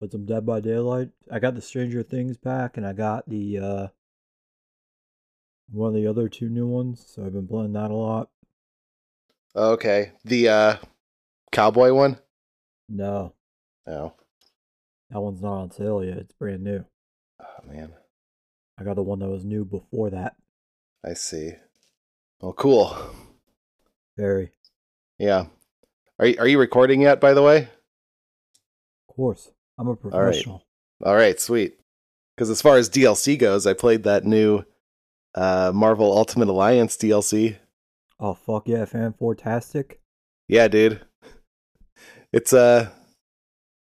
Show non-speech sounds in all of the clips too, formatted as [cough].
Put some Dead by Daylight. I got the Stranger Things pack, and I got the uh one of the other two new ones. So I've been playing that a lot. Okay. The uh cowboy one? No, Oh. that one's not on sale yet. It's brand new. Oh man. I got the one that was new before that. I see. Oh, cool. Very, Yeah. Are you, are you recording yet, by the way? of course. I'm a professional. All right, sweet. Because as far as DLC goes, I played that new uh, Marvel Ultimate Alliance DLC. Oh fuck yeah, fan fantastic. Yeah, dude. It's uh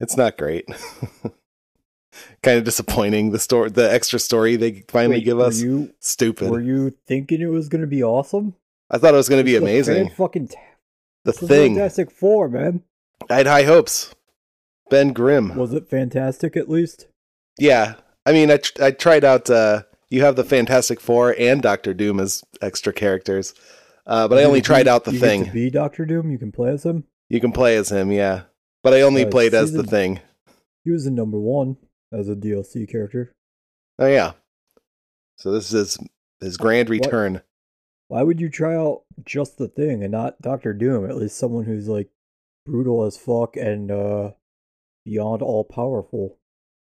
it's not great. [laughs] kind of disappointing. The story, the extra story they finally Wait, give us, You, stupid. were you thinking it was gonna be awesome? I thought it was going to be amazing. fucking ta- The thing. Fantastic Four, man. I had high hopes. Ben Grimm. Was it fantastic at least? Yeah, I mean, I tr- I tried out. Uh, you have the Fantastic Four and Doctor Doom as extra characters, uh, but I only tried out the you get thing. to be Doctor Doom. You can play as him. You can play as him, yeah, but I only Uh, played as the thing. He was in number one as a DLC character. Oh yeah. So this is his grand What? return. Why would you try out just the thing and not Doctor Doom? At least someone who's like brutal as fuck and uh beyond all powerful.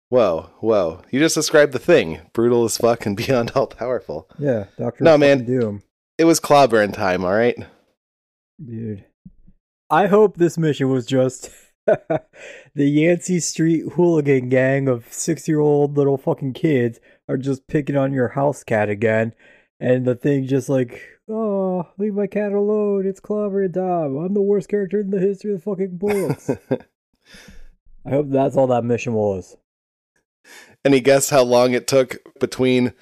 Whoa, whoa! You just described the thing, brutal as fuck and [laughs] beyond all powerful. Yeah, Doctor No, man. Doom. It was clobbering time, all right. Dude. I hope this mission was just [laughs] the Yancey Street hooligan gang of six year old little fucking kids are just picking on your house cat again. And the thing just like, oh, leave my cat alone. It's clobbering time. I'm the worst character in the history of the fucking books. [laughs] I hope that's all that mission was. Any guess how long it took between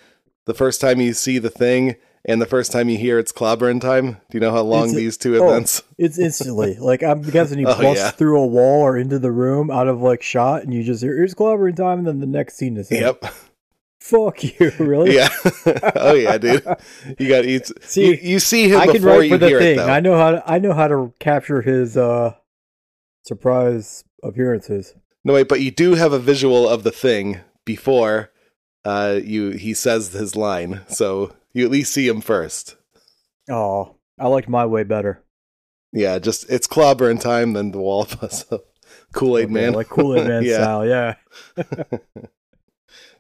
the first time you see the thing and the first time you hear it's clobbering time? Do you know how long It's- these two oh. events? It's instantly [laughs] like I'm guessing you Oh, bust yeah. through a wall or into the room out of like shot, and you just hear it's clobbering time, and then the next scene is. Yep. Fuck you, [laughs] really? Yeah. [laughs] oh yeah, dude. You got you, See, you, you see him I can before write you for the hear thing. it though. I know how to, I know how to capture his uh surprise appearances. No wait, but you do have a visual of the thing before uh you he says his line. So you at least see him first. Oh, I liked my way better. Yeah, just it's clobber in time, than the wall up. Kool Aid Okay, Man. like Kool Aid [laughs] Man Yeah. style. Yeah. [laughs]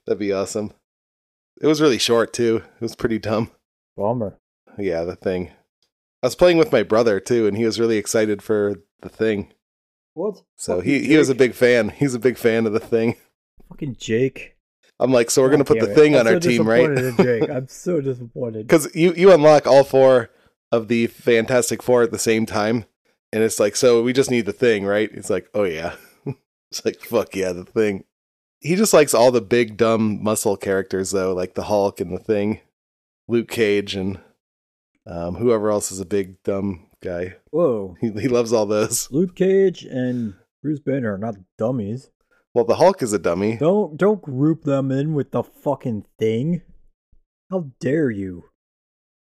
That'd be awesome. It was really short too. It was pretty dumb. Bummer. Yeah, the thing. I was playing with my brother too, and he was really excited for the thing. What? So he, he was a big fan. [laughs] He's a big fan of the thing. fucking Jake. I'm like, so we're gonna put the it. thing I'm on so our team, right? Jake. I'm so [laughs] disappointed. Because you you unlock all four of the Fantastic Four at the same time, and it's like, so we just need the thing, right? It's like, oh yeah, [laughs] it's like fuck yeah, the thing. He just likes all the big dumb muscle characters though, like the Hulk and the Thing, Luke Cage, and um, whoever else is a big dumb guy. Whoa. He he loves all those. Luke Cage and Bruce Banner are not dummies. Well, the Hulk is a dummy. Don't don't group them in with the fucking thing. How dare you?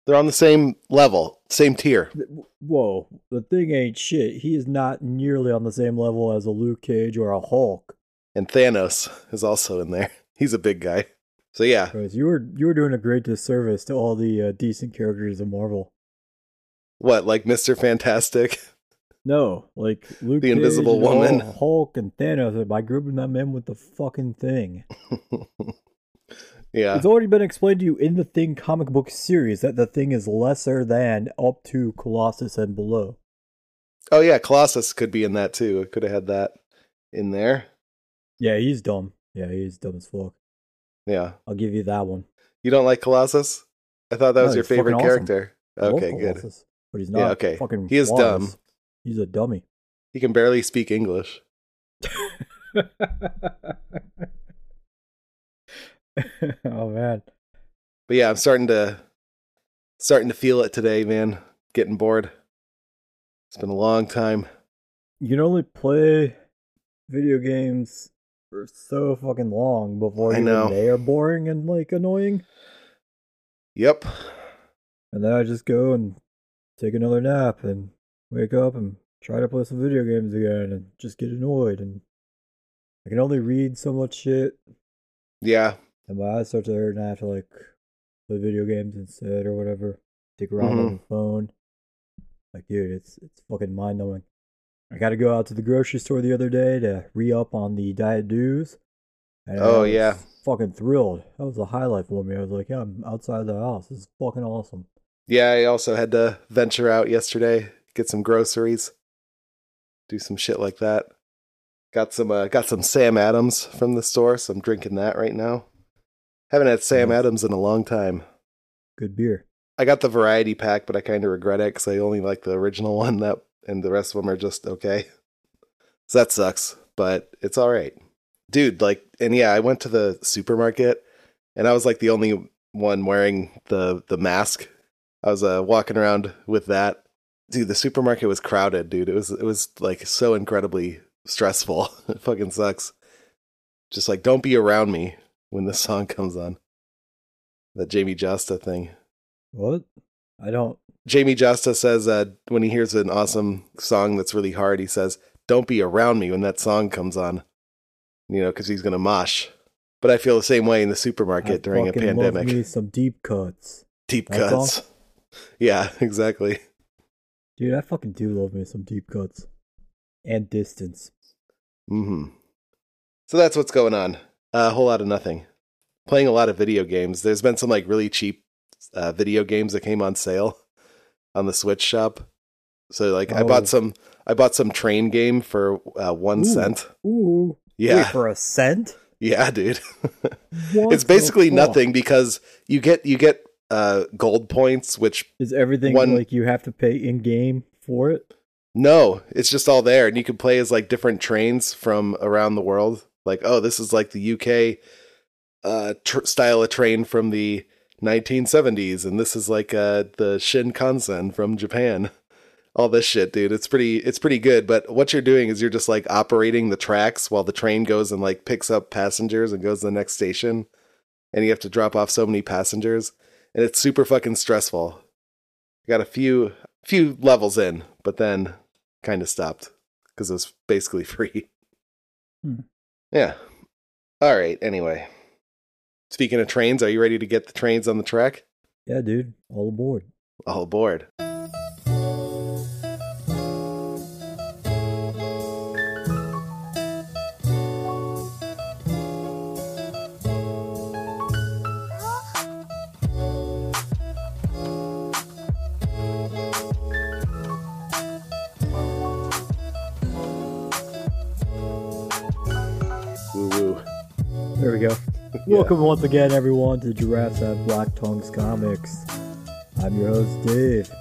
They're on the same level, same tier. Whoa, the thing ain't shit. He is not nearly on the same level as a Luke Cage or a Hulk. And Thanos is also in there. [laughs] He's a big guy. So yeah, you were you were doing a great disservice to all the uh, decent characters in Marvel. What like Mister Fantastic? [laughs] No, like Luke, The Invisible Cage, Woman. Oh, Hulk, and Thanos. By grouping them in with the fucking thing, yeah, it's already been explained to you in the Thing comic book series that the Thing is lesser than up to Colossus and below. Oh yeah, Colossus could be in that too. I could have had that in there. Yeah, he's dumb. Yeah, he's dumb as fuck. Yeah. I'll give you that one. You don't like Colossus? I thought that No, was your favorite awesome. character. Okay, good. Colossus, But he's not Yeah, okay. fucking He is wise. dumb. He's a dummy. He can barely speak English. [laughs] oh man. But yeah, I'm starting to starting to feel it today, man. Getting bored. It's been a long time. You can only play video games for so fucking long before I know. they are boring and like annoying. Yep. And then I just go and take another nap and wake up and try to play some video games again and just get annoyed and I can only read so much shit, Yeah. and my eyes start to hurt, and I have to like play video games instead or whatever. Take around on mm-hmm. the phone. Like, dude, it's it's fucking mind numbing. I got to go out to the grocery store the other day to re up on the diet Dews. And oh, I Oh, was yeah. fucking thrilled. That was a highlight for me. I was like, yeah, I'm outside the house. This is fucking awesome. Yeah, I also had to venture out yesterday, get some groceries, do some shit like that. Got some uh, got some Sam Adams from the store, so I'm drinking that right now. Haven't had Sam Nice. Adams in a long time. Good beer. I got the variety pack, but I kind of regret it because I only like the original [laughs] one. That and the rest of them are just okay. So that sucks, but it's all right, dude. Like, and yeah, I went to the supermarket, and I was like the only one wearing the the mask. I was uh, walking around with that. Dude, the supermarket was crowded, dude. It was it was like so incredibly stressful. [laughs] it fucking sucks. Just like don't be around me when this [laughs] song comes on. That Jamey Jasta thing. What? I don't. Jamey Jasta says uh, when he hears an awesome song that's really hard, he says, "Don't be around me when that song comes on," you know, because he's gonna mosh. But I feel the same way in the supermarket I during a pandemic. me some deep cuts. Deep That's all? Yeah, [laughs] exactly. Dude, I fucking do love me some deep cuts. And distance. Mm-hmm. So that's what's going on. a whole lot of nothing. Playing a lot of video games. There's been some like really cheap uh, video games that came on sale [laughs] on the Switch shop. So like I Oh. bought some. I bought some train game for uh, one Ooh. cent. Ooh. Yeah, Wait, for a cent? [laughs] yeah, dude. It's basically nothing because you get you get uh gold points which Is everything One- like you have to pay in game for it? no it's just all there and you can play as like different trains from around the world. Like oh this is like the uk uh tr- style of train from the 1970s and this is like uh the shinkansen from japan. [laughs] All this shit dude. It's pretty it's pretty good but what you're doing is you're just like operating the tracks while the train goes and like picks up passengers and goes to the next station and you have to drop off so many passengers and it's super fucking stressful I got a few few levels in but then kind of stopped because it was basically [laughs] free Hmm. yeah all right anyway speaking of trains are you ready to get the trains on the track Yeah, dude. All aboard. all aboard Welcome once again, everyone, to Giraffes Have Black Tongues Comics. I'm your host, Dave.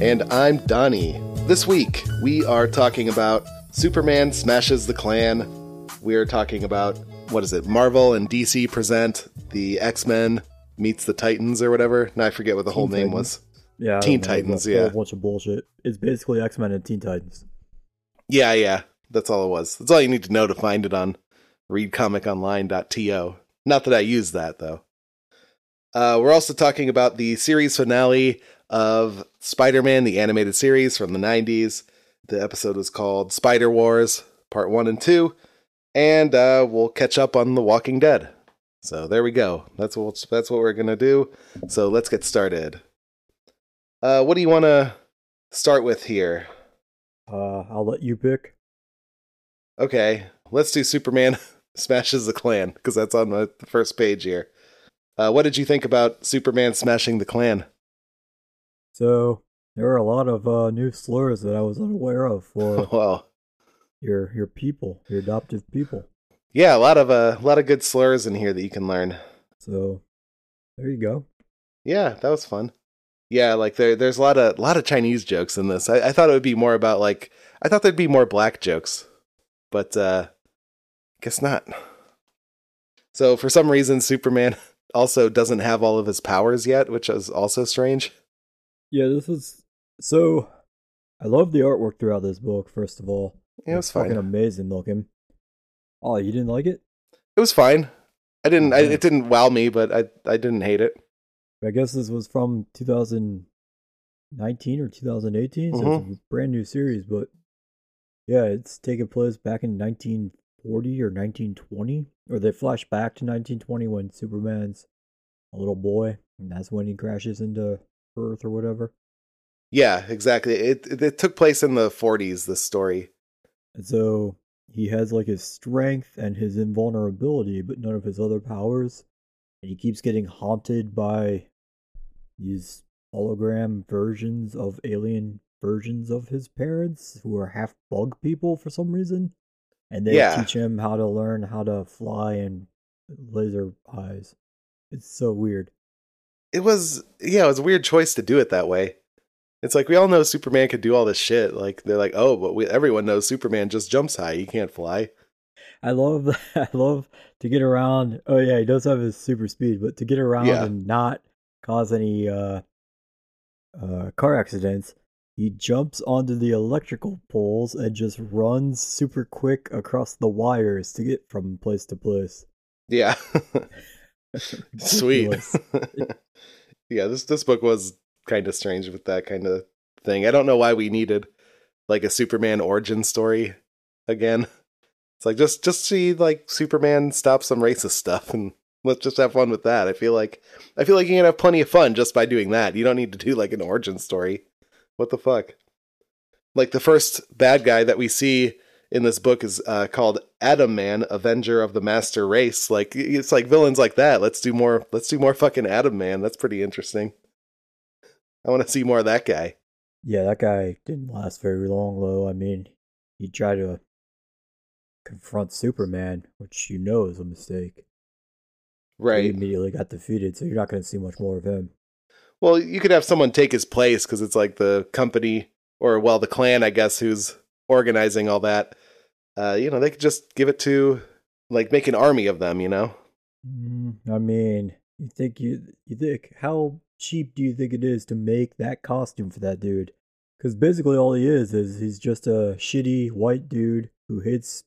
And I'm Donnie. This week, we are talking about Superman Smashes the Klan. We are talking about, what is it, Marvel and DC present the X Men meets the Titans or whatever. Now I forget what the whole Teen name Titans. was. Yeah, Teen know, Titans, a yeah. whole bunch of bullshit. It's basically X Men and Teen Titans. Yeah, yeah. That's all it was. That's all you need to know to find it on readcomiconline.to. Not that I use that, though. Uh, we're also talking about the series finale of Spider Man, the animated series from the 90s. The episode was called Spider Wars, Part 1 and 2. And uh, we'll catch up on The Walking Dead. So there we go. That's what, that's what we're going to do. So let's get started. Uh, what do you want to start with here? Uh, I'll let you pick. Okay, let's do Superman [laughs] smashes the clan because that's on the first page here. Uh, what did you think about Superman smashing the clan? So there are a lot of uh, new slurs that I was unaware of for [laughs] well, your your people, your adoptive people. yeah, a lot of uh, a lot of good slurs in here that you can learn. So there you go. Yeah, that was fun. Yeah, like there, there's a lot of a lot of Chinese jokes in this. I, I thought it would be more about like I thought there'd be more black jokes, but uh, guess not. So for some reason, Superman [laughs] also doesn't have all of his powers yet, which is also strange. Yeah, this was so. I love the artwork throughout this book. First of all, Yeah, it was It's fucking amazing looking. Oh, you didn't like it? It was fine. I didn't. I, it didn't wow me, but I I didn't hate it. I guess this was from 2019 or 2018, so Mm-hmm. it's a brand new series. But yeah, it's taking place back in 1940 or 1920, or they flash back to 1920 when Superman's a little boy, and that's when he crashes into Earth or whatever. Yeah, exactly. It, it took place in the 40s. This story. And so he has like his strength and his invulnerability, but none of his other powers. And he keeps getting haunted by these hologram versions of alien versions of his parents who are half bug people for some reason. And they Yeah. teach him how to learn how to fly and laser eyes. It's so weird. It was yeah, it was a weird choice to do it that way. It's like we all know Superman could do all this shit. Like they're like, oh, but we, everyone knows Superman just jumps high. He can't fly. I love [laughs] I love to get around. Oh yeah, he does have his super speed, but to get around Yeah. and not cause any uh uh car accidents, he jumps onto the electrical poles and just runs super quick across the wires to get from place to place. Yeah, [laughs] [laughs] sweet. [laughs] Yeah, this this book was kind of strange with that kind of thing. I don't know why we needed like a Superman origin story again. It's like just just see like Superman stop some racist stuff and let's just have fun with that. I feel like I feel like you can have plenty of fun just by doing that. You don't need to do like an origin story. What the fuck? Like the first bad guy that we see in this book is uh, called Atom Man, Avenger of the Master Race. Like it's like villains like that. Let's do more. Let's do more fucking Atom Man. That's pretty interesting. I want to see more of that guy. Yeah, that guy didn't last very long though. I mean, he tried to confront Superman, which you know is a mistake. Right. He immediately got defeated, so you're not going to see much more of him. Well, you could have someone take his place because it's like the company or well, the clan, I guess, who's organizing all that. Uh, you know, they could just give it to like make an army of them. You know. Mm, I mean, you think you you think how cheap do you think it is to make that costume for that dude? Because basically all he is is he's just a shitty white dude who hates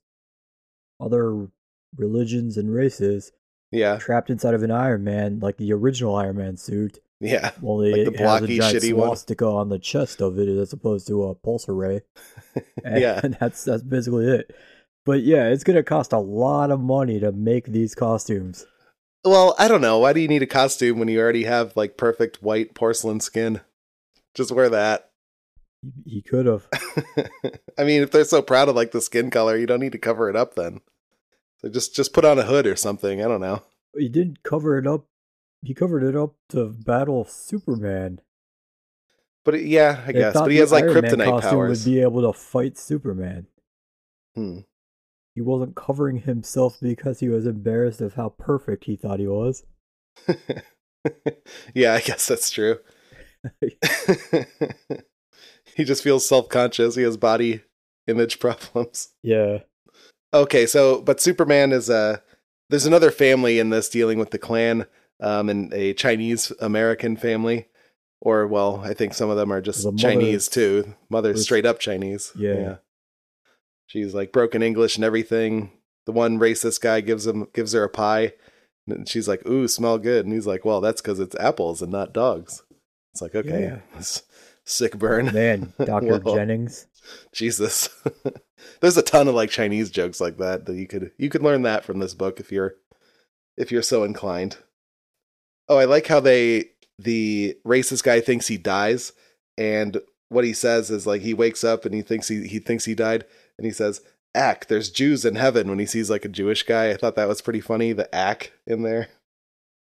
other religions and races, Yeah. trapped inside of an Iron Man, like the original Iron Man suit. Yeah. Only Like the it has a blocky, giant shitty one. on the chest of it as opposed to a pulsar ray. [laughs] [laughs] And yeah. that's that's basically it. But yeah, it's gonna cost a lot of money to make these costumes. Well, I don't know. Why do you need a costume when you already have like perfect white porcelain skin? Just wear that. He, he could have. [laughs] I mean, if they're so proud of like the skin color, you don't need to cover it up then. So just just put on a hood or something. I don't know. He didn't cover it up. He covered it up to battle Superman. But it- yeah, I They guess. But he has like Iron Man kryptonite costume powers. Would be able to fight Superman. Hmm. He wasn't covering himself because he was embarrassed of how perfect he thought he was. [laughs] yeah, I guess that's true. [laughs] [laughs] he just feels self conscious. He has body image problems. Yeah. Okay, so but Superman is uh there's another family in this dealing with the clan, um, and a Chinese American family. Or well, I think some of them are just mother- Chinese too. Mother's was- straight up Chinese. Yeah. She's like broken English and everything. The one racist guy gives him gives her a pie. And she's like, "Ooh, smell good." And he's like, "Well, that's because it's apples and not dogs." It's like, okay, Yeah. [laughs] Sick burn. Man, [laughs] Dr. Whoa. Jennings. Jesus. [laughs] There's a ton of like Chinese jokes like that that you could you could learn that from this book if you're if you're so inclined. Oh, I like how they the racist guy thinks he dies and what he says is like he wakes up and he thinks he he thinks he died and he says ack there's Jews in heaven when he sees like a Jewish guy. I thought that was pretty funny the ack in there.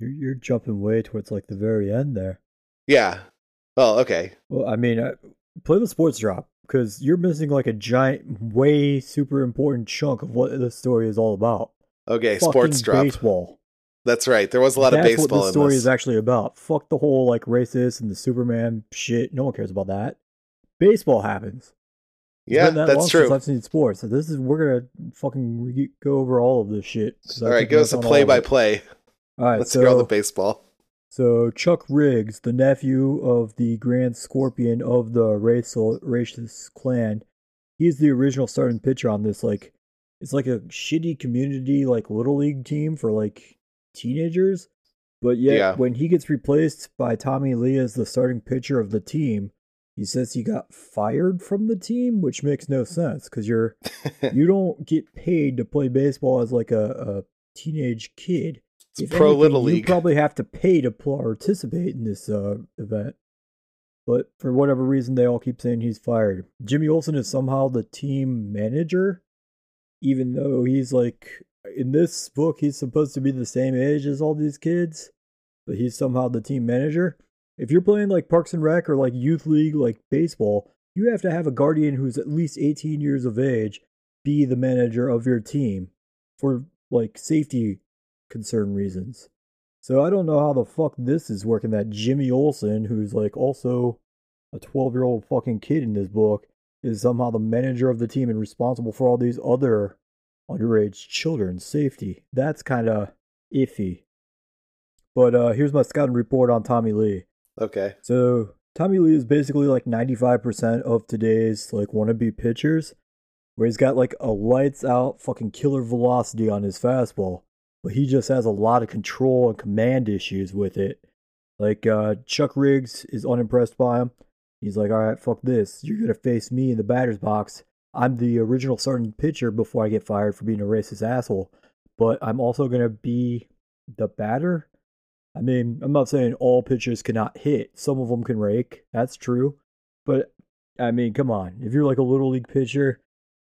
You're, you're jumping way towards like the very end there. Yeah. Oh, okay. Well, I mean, uh, play the sports drop because you're missing like a giant, way super important chunk of what this story is all about. Okay, Fucking sports drop. baseball. That's right. There was a lot That's of baseball what the story is actually about. Fuck the whole like racist and the Superman shit. No one cares about that. Baseball happens. Yeah, that that's true. I've seen sports. So this is we're gonna fucking re- go over all of this shit. All right, give us a play by play. All right, Let's so all the baseball. So Chuck Riggs, the nephew of the Grand Scorpion of the racial racist clan, he's the original starting pitcher on this. Like, it's like a shitty community like little league team for like teenagers. But yet, Yeah. when he gets replaced by Tommy Lee as the starting pitcher of the team, he says he got fired from the team, which makes no sense because you're [laughs] you don't get paid to play baseball as like a, a teenage kid. It's If pro anything, little league. You probably have to pay to participate in this uh, event. But for whatever reason, they all keep saying he's fired. Jimmy Olsen is somehow the team manager, even though he's like in this book he's supposed to be the same age as all these kids, but he's somehow the team manager. If you're playing like Parks and Rec or like youth league, like baseball, you have to have a guardian who's at least 18 years of age be the manager of your team for like safety concern reasons. So I don't know how the fuck this is working that Jimmy Olsen, who's like also a 12 year old fucking kid in this book, is somehow the manager of the team and responsible for all these other underage children's safety. That's kind of iffy. But uh, here's my scouting report on Tommy Lee. Okay. So Tommy Lee is basically like 95% of today's like wannabe pitchers, where he's got like a lights out fucking killer velocity on his fastball, but he just has a lot of control and command issues with it. Like uh, Chuck Riggs is unimpressed by him. He's like, all right, fuck this. You're gonna face me in the batter's box. I'm the original starting pitcher before I get fired for being a racist asshole, but I'm also gonna be the batter. I mean, I'm not saying all pitchers cannot hit. Some of them can rake. That's true. But I mean, come on. If you're like a little league pitcher,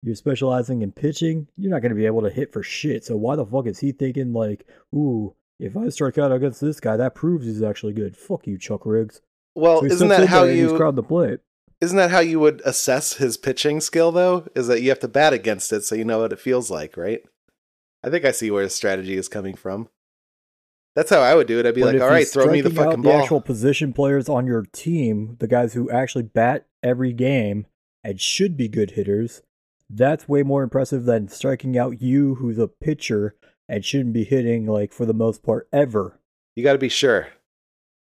you're specializing in pitching, you're not going to be able to hit for shit. So why the fuck is he thinking like, "Ooh, if I strike out against this guy, that proves he's actually good." Fuck you, Chuck Riggs. Well, So isn't that how you crowd the plate? Isn't that how you would assess his pitching skill though? Is that you have to bat against it so you know what it feels like, right? I think I see where his strategy is coming from. That's how I would do it. I'd be But like, "All right, throw me the fucking The ball." actual position players on your team, the guys who actually bat every game and should be good hitters, that's way more impressive than striking out you, who's a pitcher and shouldn't be hitting like for the most part ever. You got to be sure.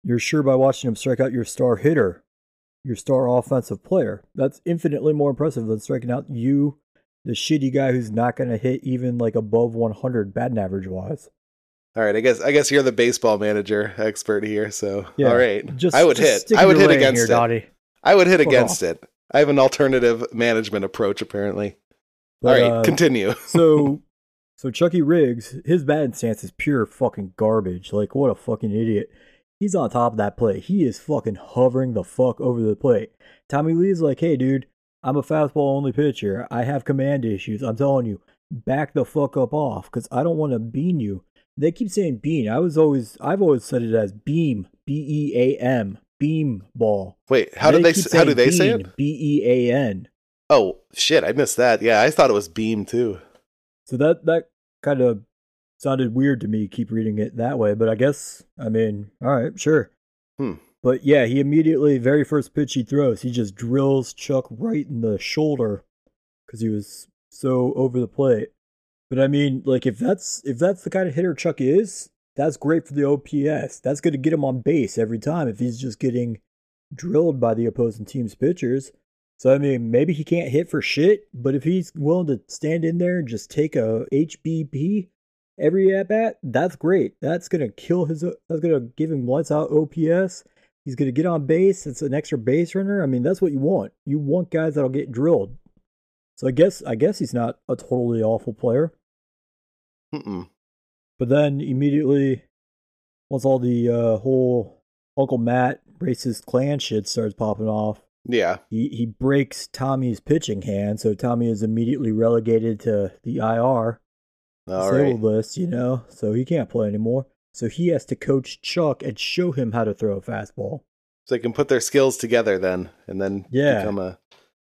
You're sure by watching him strike out your star hitter, your star offensive player. That's infinitely more impressive than striking out you, the shitty guy who's not going to hit even like above 100 batting average wise. All right, I guess I guess you're the baseball manager expert here. So, Yeah, all right, Just I would just hit. I would hit against here, it. Dottie. I would hit against it. I have an alternative management approach, apparently. But, all right, uh, continue. [laughs] so so Chucky Riggs, his batting stance is pure fucking garbage. Like what a fucking idiot. He's on top of that plate. He is fucking hovering the fuck over the plate. Tommy Lee's like, hey dude, I'm a fastball only pitcher. I have command issues. I'm telling you, back the fuck up off, because I don't want to bean you. They keep saying bean. I was always I've always said it as beam. B E A M. Beam ball. Wait, how do they s- how do they say bean, it? B E A N. Oh shit, I missed that. Yeah, I thought it was beam too. So that that kind of sounded weird to me. Keep reading it that way, but I guess I mean, all right, sure. Hmm. But yeah, he immediately very first pitch he throws, he just drills Chuck right in the shoulder because he was so over the plate. But I mean, like if that's if that's the kind of hitter Chuck is, that's great for the OPS. That's going to get him on base every time if he's just getting drilled by the opposing team's pitchers. So I mean, maybe he can't hit for shit, but if he's willing to stand in there and just take a HBP every at bat, that's great. That's gonna kill his. That's gonna give him lights out OPS. He's gonna get on base. It's an extra base runner. I mean, that's what you want. You want guys that'll get drilled. So I guess I guess he's not a totally awful player. Mm-mm. But then immediately, once all the uh, whole Uncle Matt racist clan shit starts popping off, Yeah. he he breaks Tommy's pitching hand, so Tommy is immediately relegated to the IR All right. disabled list, you know, so he can't play anymore. So he has to coach Chuck and show him how to throw a fastball. So they can put their skills together then, and then Yeah. become a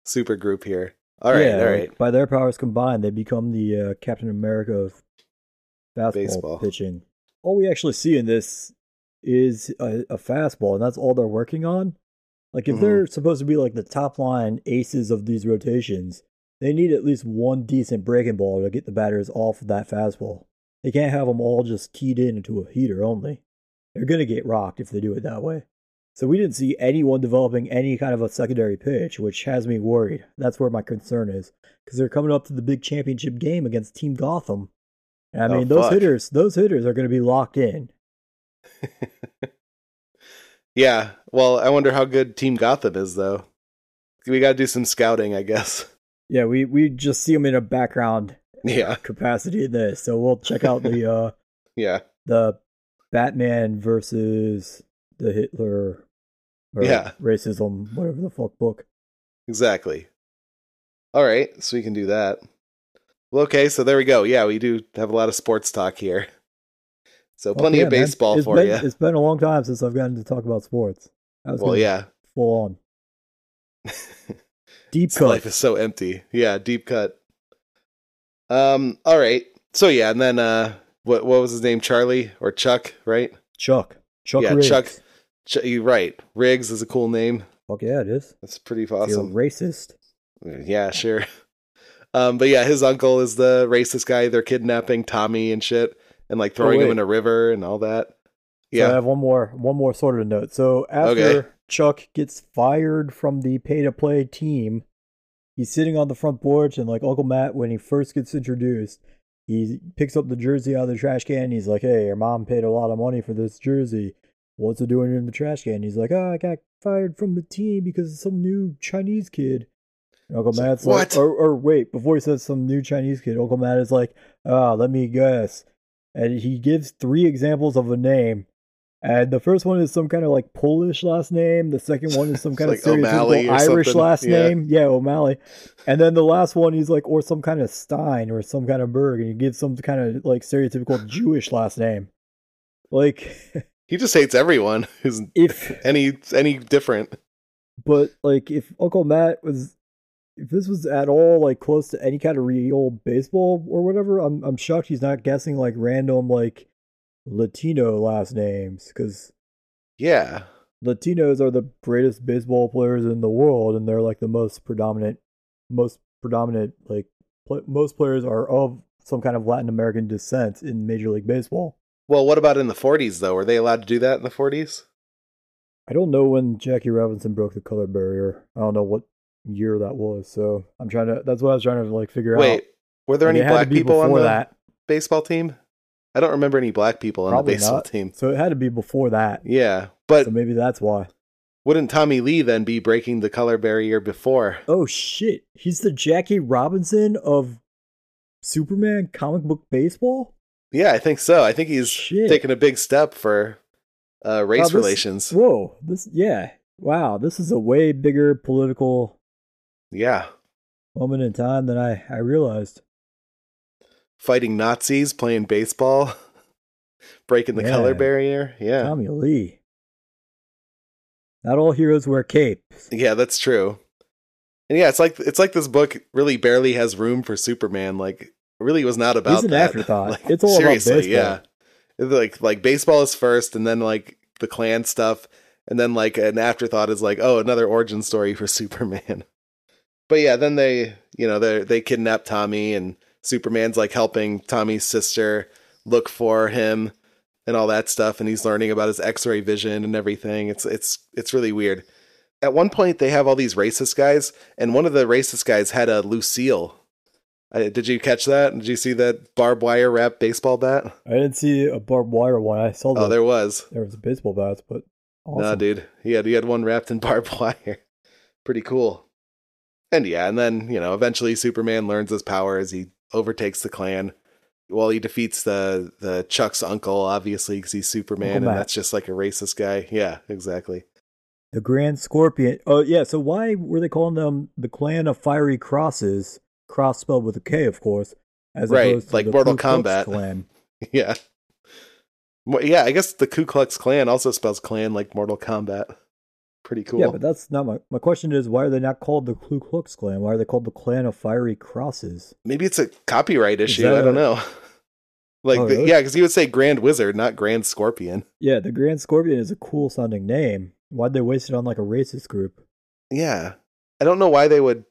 super group here. All right. yeah, all like, by their powers combined, they become the uh, Captain America of fastball Baseball. pitching. All we actually see in this is a, a fastball, and that's all they're working on. Like if Mhm. they're supposed to be like the top line aces of these rotations, they need at least one decent breaking ball to get the batters off of that fastball. They can't have them all just keyed in into a heater only. They're gonna get rocked if they do it that way. So we didn't see anyone developing any kind of a secondary pitch, which has me worried. That's where my concern is, because they're coming up to the big championship game against Team Gotham. And I Oh, mean, those fuck. hitters, those hitters are going to be locked in. [laughs] yeah. Well, I wonder how good Team Gotham is though. we got to do some scouting, I guess. Yeah, we we just see him in a background Yeah, [laughs] capacity in this, so we'll check out the [laughs] uh yeah, the Batman versus the Hitler or Yeah. racism, whatever the fuck book. exactly. All right, so we can do that. Well, okay, so there we go. Yeah, we do have a lot of sports talk here. So plenty of baseball for been- you. It's been a long time since I've gotten to talk about sports. I was Well, yeah, full on [laughs] deep This life is so empty. Yeah, deep cut. Um. All right. So yeah, and then uh, what what was his name? Charlie or Chuck? Right? Chuck. Chuck Yeah, Riggs. Chuck. Ch- you're right. Riggs is a cool name. Fuck yeah, it is. That's pretty You're awesome. racist. Yeah, sure. [laughs] Um, but yeah, his uncle is the racist guy. They're kidnapping Tommy and shit, and like throwing him Oh, wait. in a river and all that. So I have one more one more sort of note. So after Okay. Chuck gets fired from the pay to play team, he's sitting on the front porch and like Uncle Matt when he first gets introduced, he picks up the jersey out of the trash can. He's like, Hey, your mom paid a lot of money for this jersey. What's it doing in the trash can? He's like, Oh, I got fired from the team because of some new Chinese kid. And Uncle It's like, Matt's "What?" like, or, or wait, before he says some new Chinese kid, Uncle Matt is like, ah, let me guess. And he gives three examples of a name. And the first one is some kind of like Polish last name. The second one is some kind like of stereotypical Irish something. last Yeah. name. Yeah, O'Malley. And then the last one, he's like, or some kind of Stein or some kind of Berg. And he gives some kind of like stereotypical Jewish last name. Like, [laughs] He just hates everyone [laughs] who's if, any any different. but like, if Uncle Matt was, if this was at all like close to any kind of real baseball or whatever, I'm I'm shocked he's not guessing like random like Latino last names because Yeah. Latinos are the greatest baseball players in the world, and they're like the most predominant, most predominant like pl- most players are of some kind of Latin American descent in Major League Baseball. Well, what about in the 40s though? Were they allowed to do that in the 40s? I don't know when Jackie Robinson broke the color barrier. I don't know what year that was, so I'm trying to. That's what I was trying to like figure out. Wait, were there And any it had to black people on the that? baseball team? I don't remember any black people on Probably the baseball not. team. So it had to be before that. Yeah, but So maybe that's why. wouldn't Tommy Lee then be breaking the color barrier before? Oh shit! He's the Jackie Robinson of Superman comic book baseball. Yeah, I think so. I think he's Shit. taking a big step for uh, race Wow, this- relations. Whoa, this yeah. Wow, this is a way bigger political Yeah, moment in time than I I realized. Fighting Nazis, playing baseball, [laughs] breaking the Yeah. color barrier. Yeah, Tommy Lee. Not all heroes wear capes. yeah, that's true. And yeah, it's like it's like this book really barely has room for Superman. Like, it really was not about He's an that. [laughs] afterthought. Like, It's all about seriously, baseball. yeah. Like like baseball is first, and then like the clan stuff, and then like an afterthought is like, oh, another origin story for [laughs] Superman. But yeah, then they you know they they kidnap Tommy, and Superman's like helping Tommy's sister look for him and all that stuff, and he's learning about his X-ray vision and everything. It's it's it's really weird. At one point, they have all these racist guys, and one of the racist guys had a Lucille. Uh, did you catch that? Did you see that barbed wire wrap baseball bat? I didn't see a barbed wire one. I saw the, Oh, there was. there was a baseball bat, but awesome. No, dude. He had he had one wrapped in [laughs] barbed wire. Pretty cool. And yeah, and then, you know, eventually Superman learns his power powers. He overtakes the clan. Well, he defeats the the Chuck's uncle, obviously, because he's Superman, and that's just like a racist guy. Yeah, exactly. The Grand Scorpion. Oh yeah, so why were they calling them the Clan of Fiery Crosses? Cross spelled with a K, of course. As Right, opposed to like Mortal Ku Kombat. Klan. [laughs] Yeah. Well, yeah, I guess the Ku Klux Klan also spells clan like Mortal Kombat. Pretty cool. Yeah, but that's not my my question. Is why are they not called the Ku Klux Klan? Why are they called the Clan of Fiery Crosses? Maybe it's a copyright issue. that I don't know. [laughs] like, Oh, the- really? yeah, because you would say Grand Wizard, not Grand Scorpion. Yeah, the Grand Scorpion is a cool sounding name. Why'd they waste it on like a racist group? Yeah. I don't know why they would,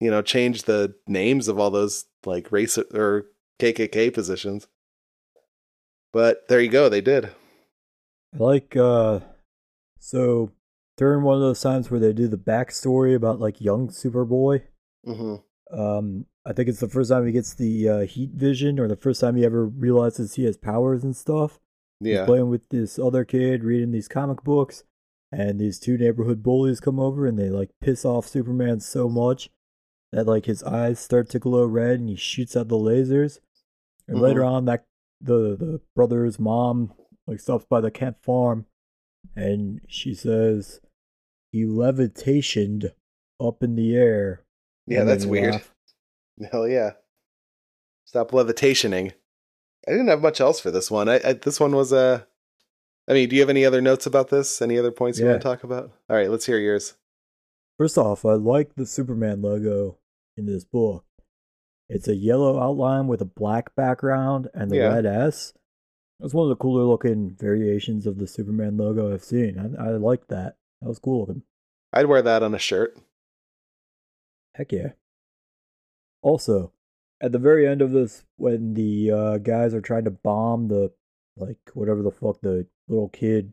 you know, change the names of all those like race or KKK positions. But there you go, they did. I like uh so during one of those times where they do the backstory about like young Superboy. hmm Um, I think it's the first time he gets the uh, heat vision, or the first time he ever realizes he has powers and stuff. He's Yeah. playing with this other kid, reading these comic books, and these two neighborhood bullies come over and they like piss off Superman so much that like his eyes start to glow red and he shoots out the lasers. And later Mhm. on, that the the brother's mom like stops by the Kent farm, and she says levitationed up in the air. Yeah, that's weird. laugh. Hell yeah. Stop levitationing. I didn't have much else for this one. I, I this one was Uh, I mean, do you have any other notes about this? Any other points you want to talk about? All right, let's hear yours. First off, I like the Superman logo in this book. It's a yellow outline with a black background and the Yeah. red S. It's one of the cooler looking variations of the Superman logo I've seen. I, I like that. That was cool looking. I'd wear that on a shirt. Heck yeah. Also, at the very end of this, when the uh, guys are trying to bomb the, like, whatever the fuck the little kid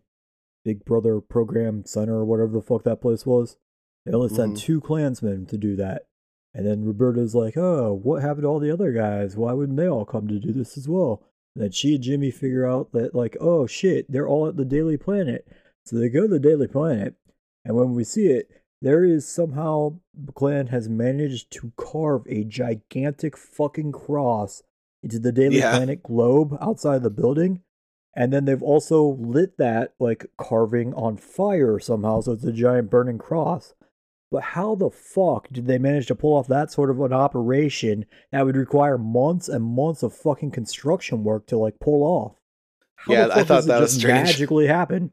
Big Brother program center or whatever the fuck that place was, they only sent Mhm. two Klansmen to do that. And then Roberta's like, oh, what happened to all the other guys? Why wouldn't they all come to do this as well? And then she and Jimmy figure out that, like, oh shit, they're all at the Daily Planet. So they go to the Daily Planet, and when we see it, there is somehow the Clan has managed to carve a gigantic fucking cross into the Daily Yeah. Planet globe outside of the building. And then they've also lit that like carving on fire somehow, so it's a giant burning cross. But how the fuck did they manage to pull off that sort of an operation that would require months and months of fucking construction work to like pull off? How Yeah, I thought that was just strange. magically happen?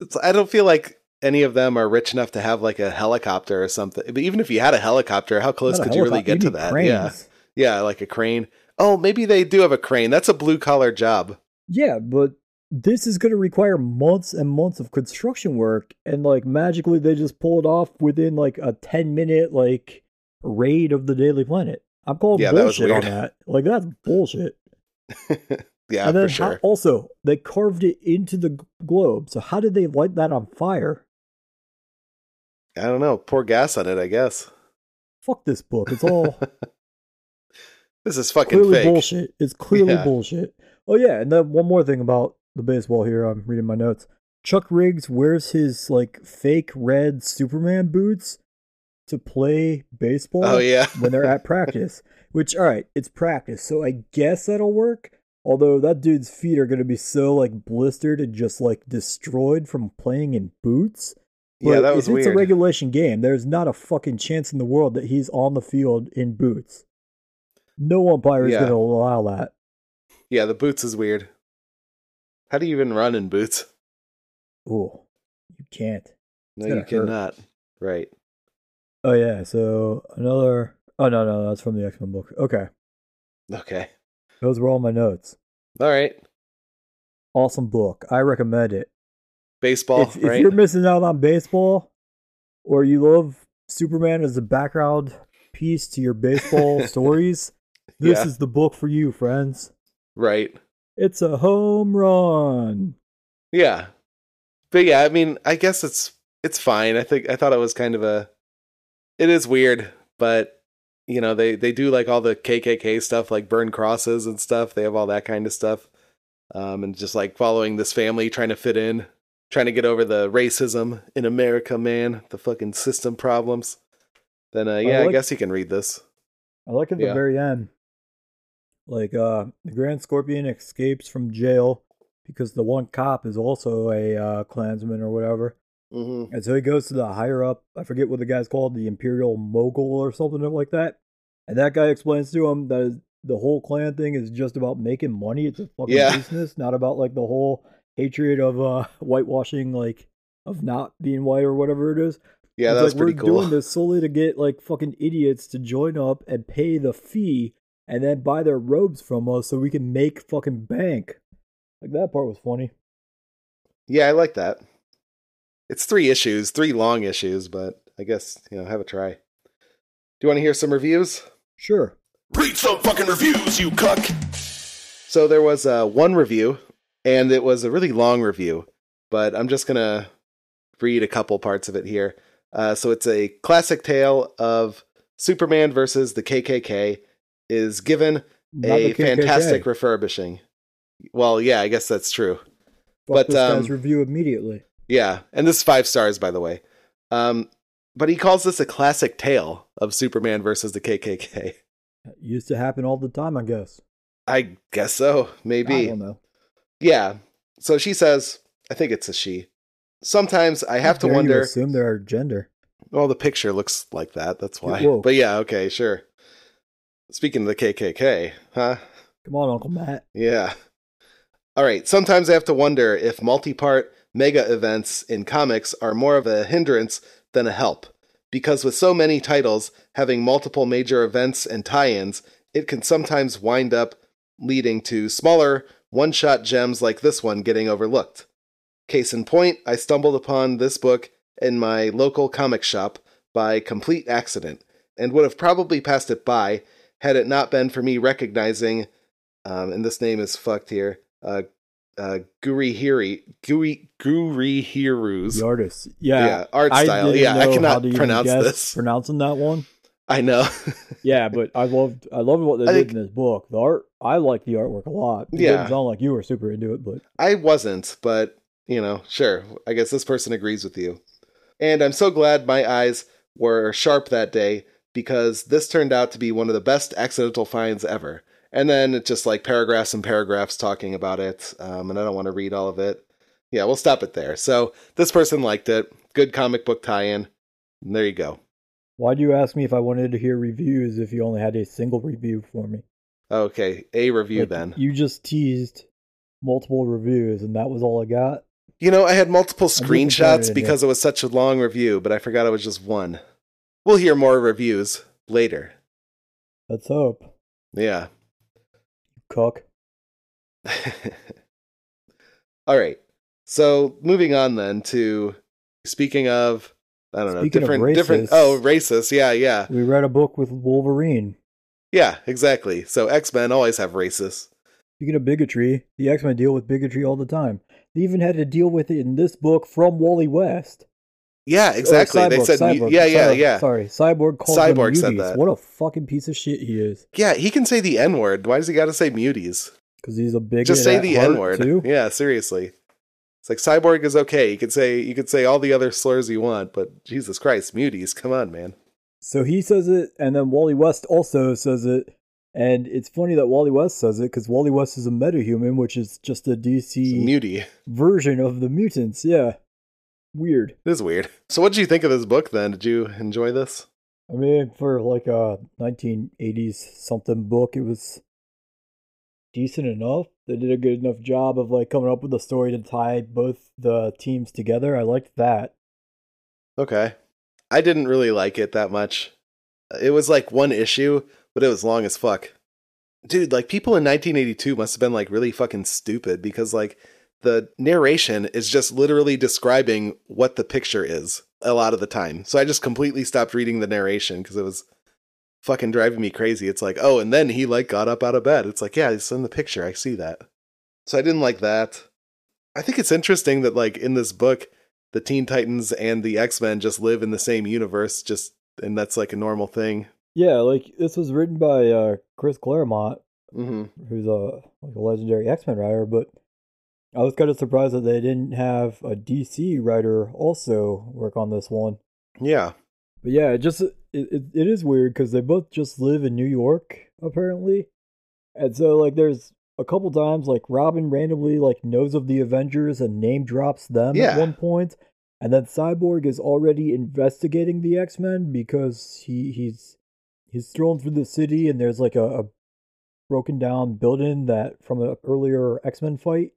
It's, I don't feel like any of them are rich enough to have like a helicopter or something. But even if you had a helicopter, how close could you really get to that? cranes. Yeah, yeah, like a crane. Oh, maybe they do have a crane. That's a blue collar job. Yeah, but this is going to require months and months of construction work, and like magically they just pull it off within like a ten minute like raid of the Daily Planet. I'm calling Yeah, that bullshit on that. Like that's bullshit. [laughs] yeah, and then for how, sure. also they carved it into the globe. So how did they light that on fire? I don't know. Pour gas on it, I guess. Fuck this book. It's all [laughs] This is fucking clearly fake. bullshit. It's [laughs] clearly Yeah. bullshit. Oh yeah, and then one more thing about the baseball here. I'm reading my notes. Chuck Riggs wears his like fake red Superman boots to play baseball Oh yeah. when they're at [laughs] practice. Which all right, it's practice, so I guess that'll work. Although that dude's feet are gonna be so like blistered and just like destroyed from playing in boots. yeah, But that was if it's a regulation game, there's not a fucking chance in the world that he's on the field in boots. No umpire is Yeah. going to allow that. yeah, the boots is weird. How do you even run in boots? Oh, you can't. No, you hurt. cannot. Right. Oh yeah. So another. Oh no, no, that's from the X Men book. Okay, Okay. Those were all my notes. All right. Awesome book. I recommend it. Baseball, if, if you're missing out on baseball, or you love Superman as a background piece to your baseball [laughs] stories, this Yeah. is the book for you, friends. right. It's a home run. Yeah. But yeah, I mean, I guess it's it's fine. I think I thought it was kind of a it is weird, but you know, they they do like all the KKK stuff like burn crosses and stuff. They have all that kind of stuff. Um and just like following this family trying to fit in, trying to get over the racism in America, man, the fucking system problems. Then uh yeah, I, like- guess you can read this. I like at the Yeah. very end, like uh, the Grand Scorpion escapes from jail because the one cop is also a uh, Klansman or whatever, Mhm. and so he goes to the higher up. I forget what the guy's called, the Imperial Mogul or something like that. And that guy explains to him that the whole clan thing is just about making money. It's a fucking Yeah. business, not about like the whole hatred of uh, [laughs] whitewashing, like of not being white or whatever it is. Yeah, It's that was like, pretty we're cool. doing this solely to get like fucking idiots to join up and pay the fee and then buy their robes from us so we can make fucking bank. Like that part was funny. Yeah, I like that. It's three issues, three long issues, but I guess, you know, have a try. Do you want to hear some reviews? Sure. Read some fucking reviews, you cuck. So there was uh, one review, and it was a really long review, but I'm just going to read a couple parts of it here. Uh, so it's a classic tale of Superman versus the KKK is given Not a fantastic refurbishing. Well, yeah, I guess that's true. Fuck but, this guy's um, review immediately. Yeah, and this is five stars, by the way. Um, but he calls this a classic tale of Superman versus the KKK. It used to happen all the time, I guess. I guess so, Maybe. I don't know. Yeah. So she says, I think it's a she. Sometimes I have to wonder. assume there are gender. Well, the picture looks like that. That's why. woke. But yeah, okay, sure. Speaking of the KKK, huh? Come on, Uncle Matt. Yeah. All right. Sometimes I have to wonder if multi part mega events in comics are more of a hindrance than a help. Because with so many titles having multiple major events and tie ins, it can sometimes wind up leading to smaller, one shot gems like this one getting overlooked. Case in point, I stumbled upon this book in my local comic shop by complete accident and would have probably passed it by had it not been for me recognizing um, and this name is fucked here. Uh, uh, Gurihiri, Guri, Gurihiru's. The artist. Yeah. Yeah, art I style. didn't Yeah, I cannot pronounce guess this. Pronouncing that one. [laughs] I know. Yeah, but I loved I loved what they I did think- in this book. The art I like the artwork a lot. It Yeah. didn't sound like you were super into it, but I wasn't, but you know, sure. I guess this person agrees with you. And I'm so glad my eyes were sharp that day because this turned out to be one of the best accidental finds ever. And then it's just like paragraphs and paragraphs talking about it, um, and I don't want to read all of it. Yeah, we'll stop it there. So this person liked it. Good comic book tie-in. And there you go. why'd you ask me if I wanted to hear reviews if you only had a single review for me? Okay, a review Like, then. You just teased multiple reviews and that was all I got. You know, I had multiple screenshots it because it was such a long review, but I forgot it was just one. We'll hear more reviews later. Let's hope. Yeah. Cook. [laughs] All right. So moving on then to speaking of I don't know Speaking of different different oh racist yeah yeah We read a book with Wolverine. yeah exactly so X Men always have racists Speaking of bigotry, the X Men deal with bigotry all the time. They even had to deal with it in this book from Wally West. Yeah Or exactly they Cyborg, said Cyborg, yeah yeah sorry, yeah Sorry, Cyborg called Cyborg them said muties. that. What a fucking piece of shit he is. yeah he can say the N word why does he got to say muties Because he's a big. just say the N word yeah seriously it's like Cyborg is okay you could say you could say all the other slurs you want but Jesus Christ muties come on man So he says it, and then Wally West also says it. And it's funny that Wally West says it because Wally West is a metahuman, which is just a It's DC mutie version of the mutants. Yeah. Weird. it is weird [laughs] so what did you think of this book then did you enjoy this I mean, for like a 1980s something book, it was decent enough. They did a good enough job of like coming up with a story to tie both the teams together. I liked that. Okay. I didn't really like it that much. It was like one issue, but it was long as fuck. Dude, like people in 1982 must have been like really fucking stupid because like the narration is just literally describing what the picture is a lot of the time. So I just completely stopped reading the narration because it was fucking driving me crazy. It's like, oh, and then he like got up out of bed. It's like, yeah, it's in the picture. I see that. So I didn't like that. I think it's interesting that like in this book, the Teen Titans and the X Men just live in the same universe, just and that's like a normal thing. Yeah, like this was written by uh, Chris Claremont, hmm who's a like a legendary X Men writer, but I was kind of surprised that they didn't have a DC writer also work on this one. Yeah, But yeah, it just it, it, it is weird because they both just live in New York apparently, and so like there's a couple times like Robin randomly like knows of the Avengers and name drops them Yeah. at one point, and then Cyborg is already investigating the X Men because he he's he's thrown through the city and there's like a, a broken down building that from an earlier X Men fight.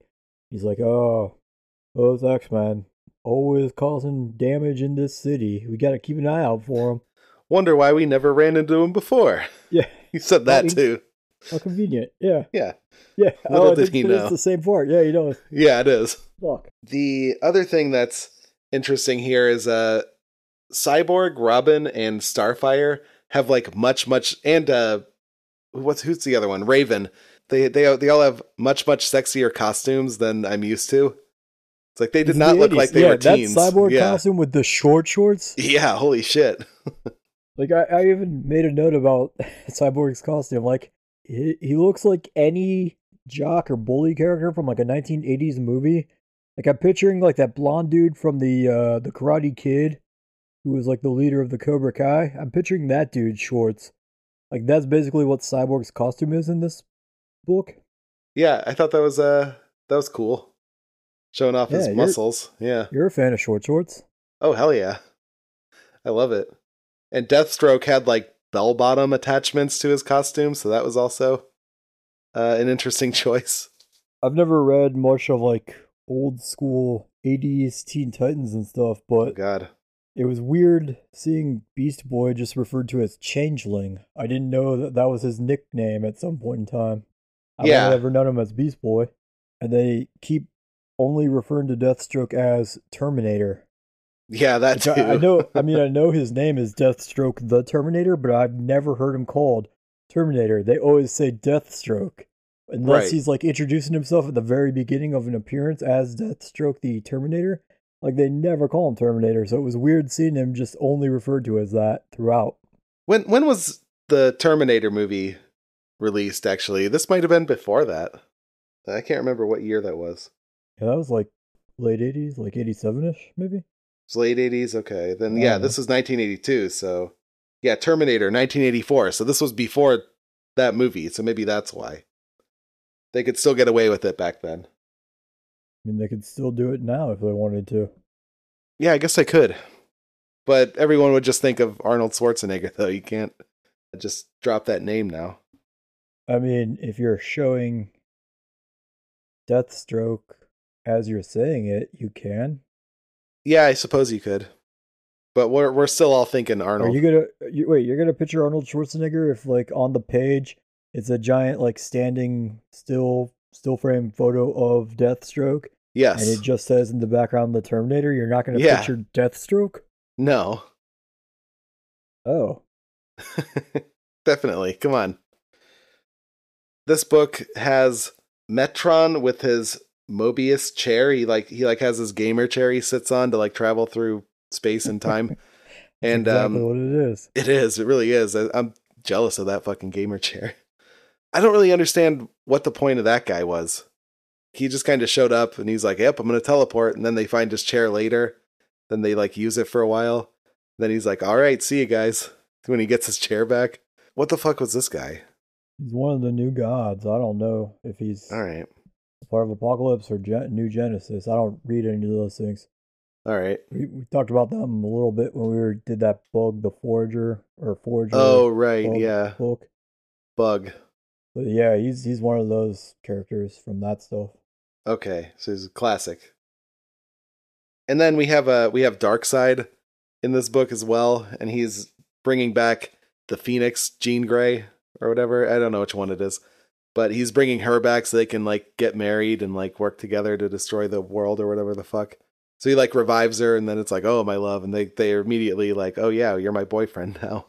He's like, oh, those X Men always causing damage in this city. We got to keep an eye out for them. wonder why we never ran into him before. Yeah, [laughs] He said that too. how convenient. Yeah, Yeah, yeah. Little oh, did he it's the same part. Yeah, you know. yeah, it is. Fuck. The other thing that's interesting here is uh Cyborg, Robin, and Starfire have like much, much and uh what's who's the other one? Raven. They they they all have much, much sexier costumes than I'm used to. It's like they did It's not the look 80s. like they yeah, were teens. That cyborg yeah. costume with the short shorts. Yeah, holy shit. [laughs] Like I, I even made a note about [laughs] Cyborg's costume. Like he, he looks like any jock or bully character from like a 1980s movie, Like I'm picturing like that blonde dude from the uh the Karate Kid, who was like the leader of the Cobra Kai. I'm picturing that dude shorts. Like that's basically what Cyborg's costume is in this book. Yeah, I thought that was uh that was cool. Showing off his Yeah, you're- muscles. Yeah. You're a fan of short shorts. Oh hell yeah. I love it. And Deathstroke had like bell bottom attachments to his costume, so that was also uh, an interesting [laughs] choice. I've never read much of like old school 80s Teen Titans and stuff, Oh but god. it was weird seeing Beast Boy just referred to as Changeling. I didn't know that that was his nickname at some point in time. I've Yeah. only ever known him as Beast Boy. And they keep only referring to Deathstroke as Terminator. Yeah, that too. I, I know, [laughs] I mean, I know his name is Deathstroke the Terminator, but I've never heard him called Terminator. They always say Deathstroke. Unless Right. he's like introducing himself at the very beginning of an appearance as Deathstroke the Terminator. Like they never call him Terminator, so it was weird seeing him just only referred to as that throughout. When when was the Terminator movie released actually? This might have been before that. I can't remember what year that was. Yeah, that was like late 80s, like 87 ish, maybe. It's late 80s. Okay. Then yeah, this was 1982, so yeah, Terminator 1984. So this was before that movie, so maybe that's why. They could still get away with it back then. I mean, they could still do it now if they wanted to. Yeah, I guess I could. But everyone would just think of Arnold Schwarzenegger though. You can't just drop that name now. I mean, if you're showing Deathstroke as you're saying it, you can. Yeah, I suppose you could. But we're we're still all thinking Arnold. Are you gonna uh, you, wait? You're gonna picture Arnold Schwarzenegger if, like, on the page, it's a giant, like, standing still still frame photo of Deathstroke, yes. and it just says in the background the Terminator. You're not gonna Yeah. picture Deathstroke. no. Oh, [laughs] Definitely. Come on. This book has Metron with his Mobius chair. He like he like has his gamer chair he sits on to like travel through space and time. [laughs] and exactly um what it is. it is, it really is. I, I'm jealous of that fucking gamer chair. I don't really understand what the point of that guy was. He just kind of showed up and he's like, "Yep, I'm going to teleport." And then they find his chair later. Then they like use it for a while. Then he's like, "All right, see you guys." When he gets his chair back. What the fuck was this guy? He's one of the new gods. I don't know if he's All right. part of Apokolips or Gen- New Genesis. I don't read any of those things. All right. We, we talked about them a little bit when we were did that bug, the Forager or Forager. Oh, right. bug Yeah. book. Bug. But yeah, he's he's one of those characters from that stuff. Okay. So he's a classic. And then we have uh we have Darkseid in this book as well, and he's bringing back the Phoenix, Jean Grey or whatever. I don't know which one it is, but he's bringing her back so they can like get married and like work together to destroy the world or whatever the fuck. So he like revives her, and then it's like, oh my love, and they they are immediately like, oh yeah, you're my boyfriend [laughs] now.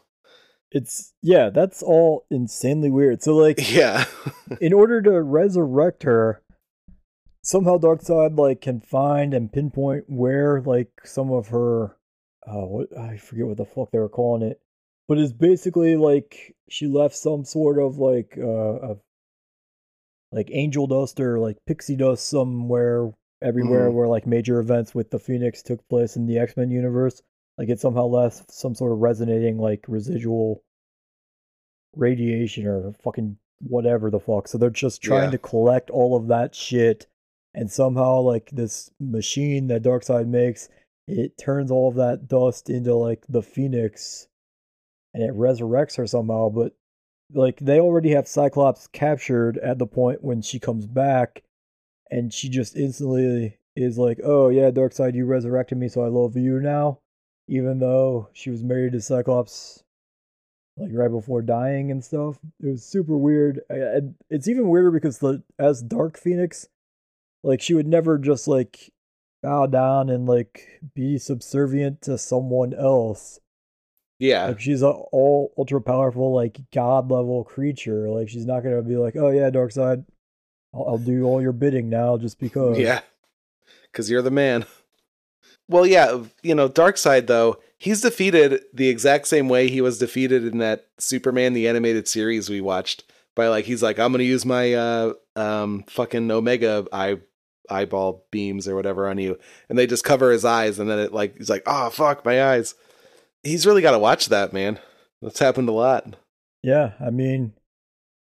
It's yeah, that's all insanely weird. So like [laughs] Yeah. in order to resurrect her, somehow Darkseid like can find and pinpoint where like some of her uh what I forget what the fuck they were calling it. But it's basically like she left some sort of like uh of like angel dust or like pixie dust somewhere everywhere Mhm. where like major events with the Phoenix took place in the X-Men universe. Like it somehow left some sort of resonating like residual radiation or fucking whatever the fuck. So they're just trying Yeah. to collect all of that shit and somehow like this machine that Darkseid makes, it turns all of that dust into like the Phoenix and it resurrects her somehow, but like they already have Cyclops captured at the point when she comes back and she just instantly is like, "Oh yeah, Darkseid, you resurrected me, so I love you now." Even though she was married to Cyclops like right before dying and stuff. It was super weird. And it's even weirder because the as Dark Phoenix, like she would never just like bow down and like be subservient to someone else. Yeah. Like she's a all ultra powerful like god level creature. Like she's not gonna be like, oh yeah, Darkseid, I'll, I'll do all your bidding now just because. Yeah. Cuz you're the man. Well, yeah, you know, Darkseid though, he's defeated the exact same way he was defeated in that Superman the animated series we watched by like he's like I'm going to use my uh um fucking Omega eye eyeball beams or whatever on you, and they just cover his eyes, and then it like he's like, oh fuck, my eyes. He's really got to watch that, man. That's happened a lot. Yeah, I mean,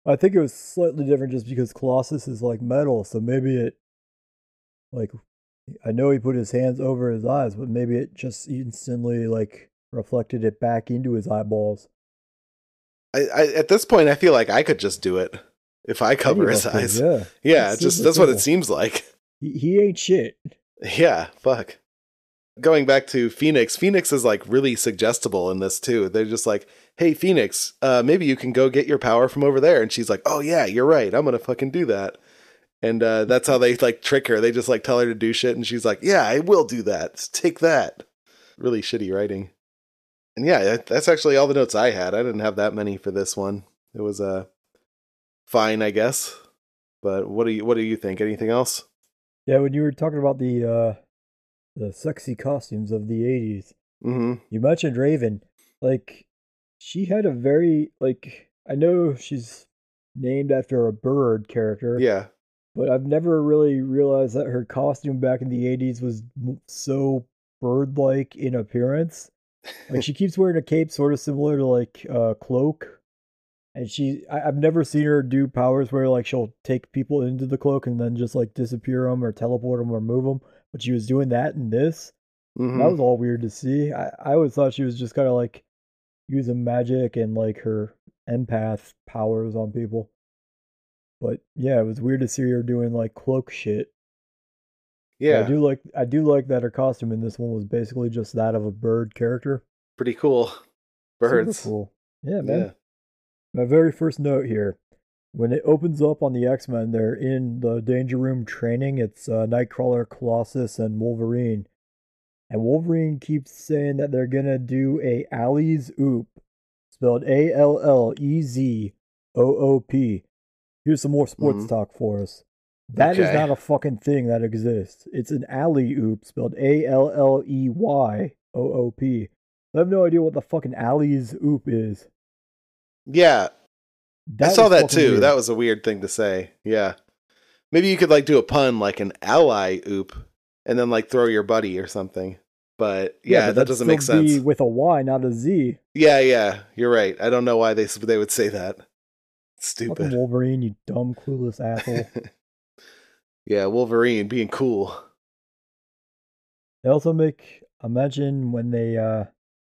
I think it was slightly different just because Colossus is like metal, so maybe it, like, I know he put his hands over his eyes, but maybe it just instantly like reflected it back into his eyeballs. I, I at this point, I feel like I could just do it if I cover his eyes. Yeah, Yeah, just that's what it seems like. he, he ain't shit. Yeah, fuck. Going back to Phoenix, Phoenix is like really suggestible in this too. They're just like, "Hey, Phoenix, uh, maybe you can go get your power from over there." And she's like, "Oh yeah, you're right. I'm gonna fucking do that." And uh, that's how they like trick her. They just like tell her to do shit, and she's like, "Yeah, I will do that. Take that." Really shitty writing. And yeah, that's actually all the notes I had. I didn't have that many for this one. It was uh fine, I guess. But what do you what do you think? Anything else? Yeah, when you were talking about the uh the sexy costumes of the '80s, Mm-hmm. You mentioned Raven. Like, she had a very, like, I know she's named after a bird character, Yeah. but I've never really realized that her costume back in the 80s was so bird like in appearance. Like, [laughs] she keeps wearing a cape sort of similar to, like, a cloak. And she, I, I've never seen her do powers where, like, she'll take people into the cloak and then just, like, disappear them or teleport them or move them. But she was doing that in this. Mhm. That was all weird to see. I, I always thought she was just kind of like using magic and like her empath powers on people. But yeah, it was weird to see her doing like cloak shit. But yeah. I do like I do like that her costume in this one was basically just that of a bird character. pretty cool. [laughs] Super Birds. cool. Yeah, man. Yeah. My very first note here. When it opens up on the X Men, they're in the Danger Room training. It's uh, Nightcrawler, Colossus, and Wolverine. And Wolverine keeps saying that they're gonna do a Alley's Oop, spelled A L L E Z O O P. Here's some more sports Mhm. talk for us. That is Okay. not a fucking thing that exists. It's an alley oop spelled A L L E Y O O P. I have no idea what the fucking alley's oop is. Yeah. I That saw that too. weird. That was a weird thing to say. Yeah. Maybe you could like do a pun like an ally oop and then like throw your buddy or something. But yeah, but that doesn't make sense. With a Y, not a Z. Yeah, yeah. You're right. I don't know why they they would say that. Fucking Stupid. Wolverine, you dumb, clueless asshole. [laughs] yeah, Wolverine being cool. They also make imagine when they uh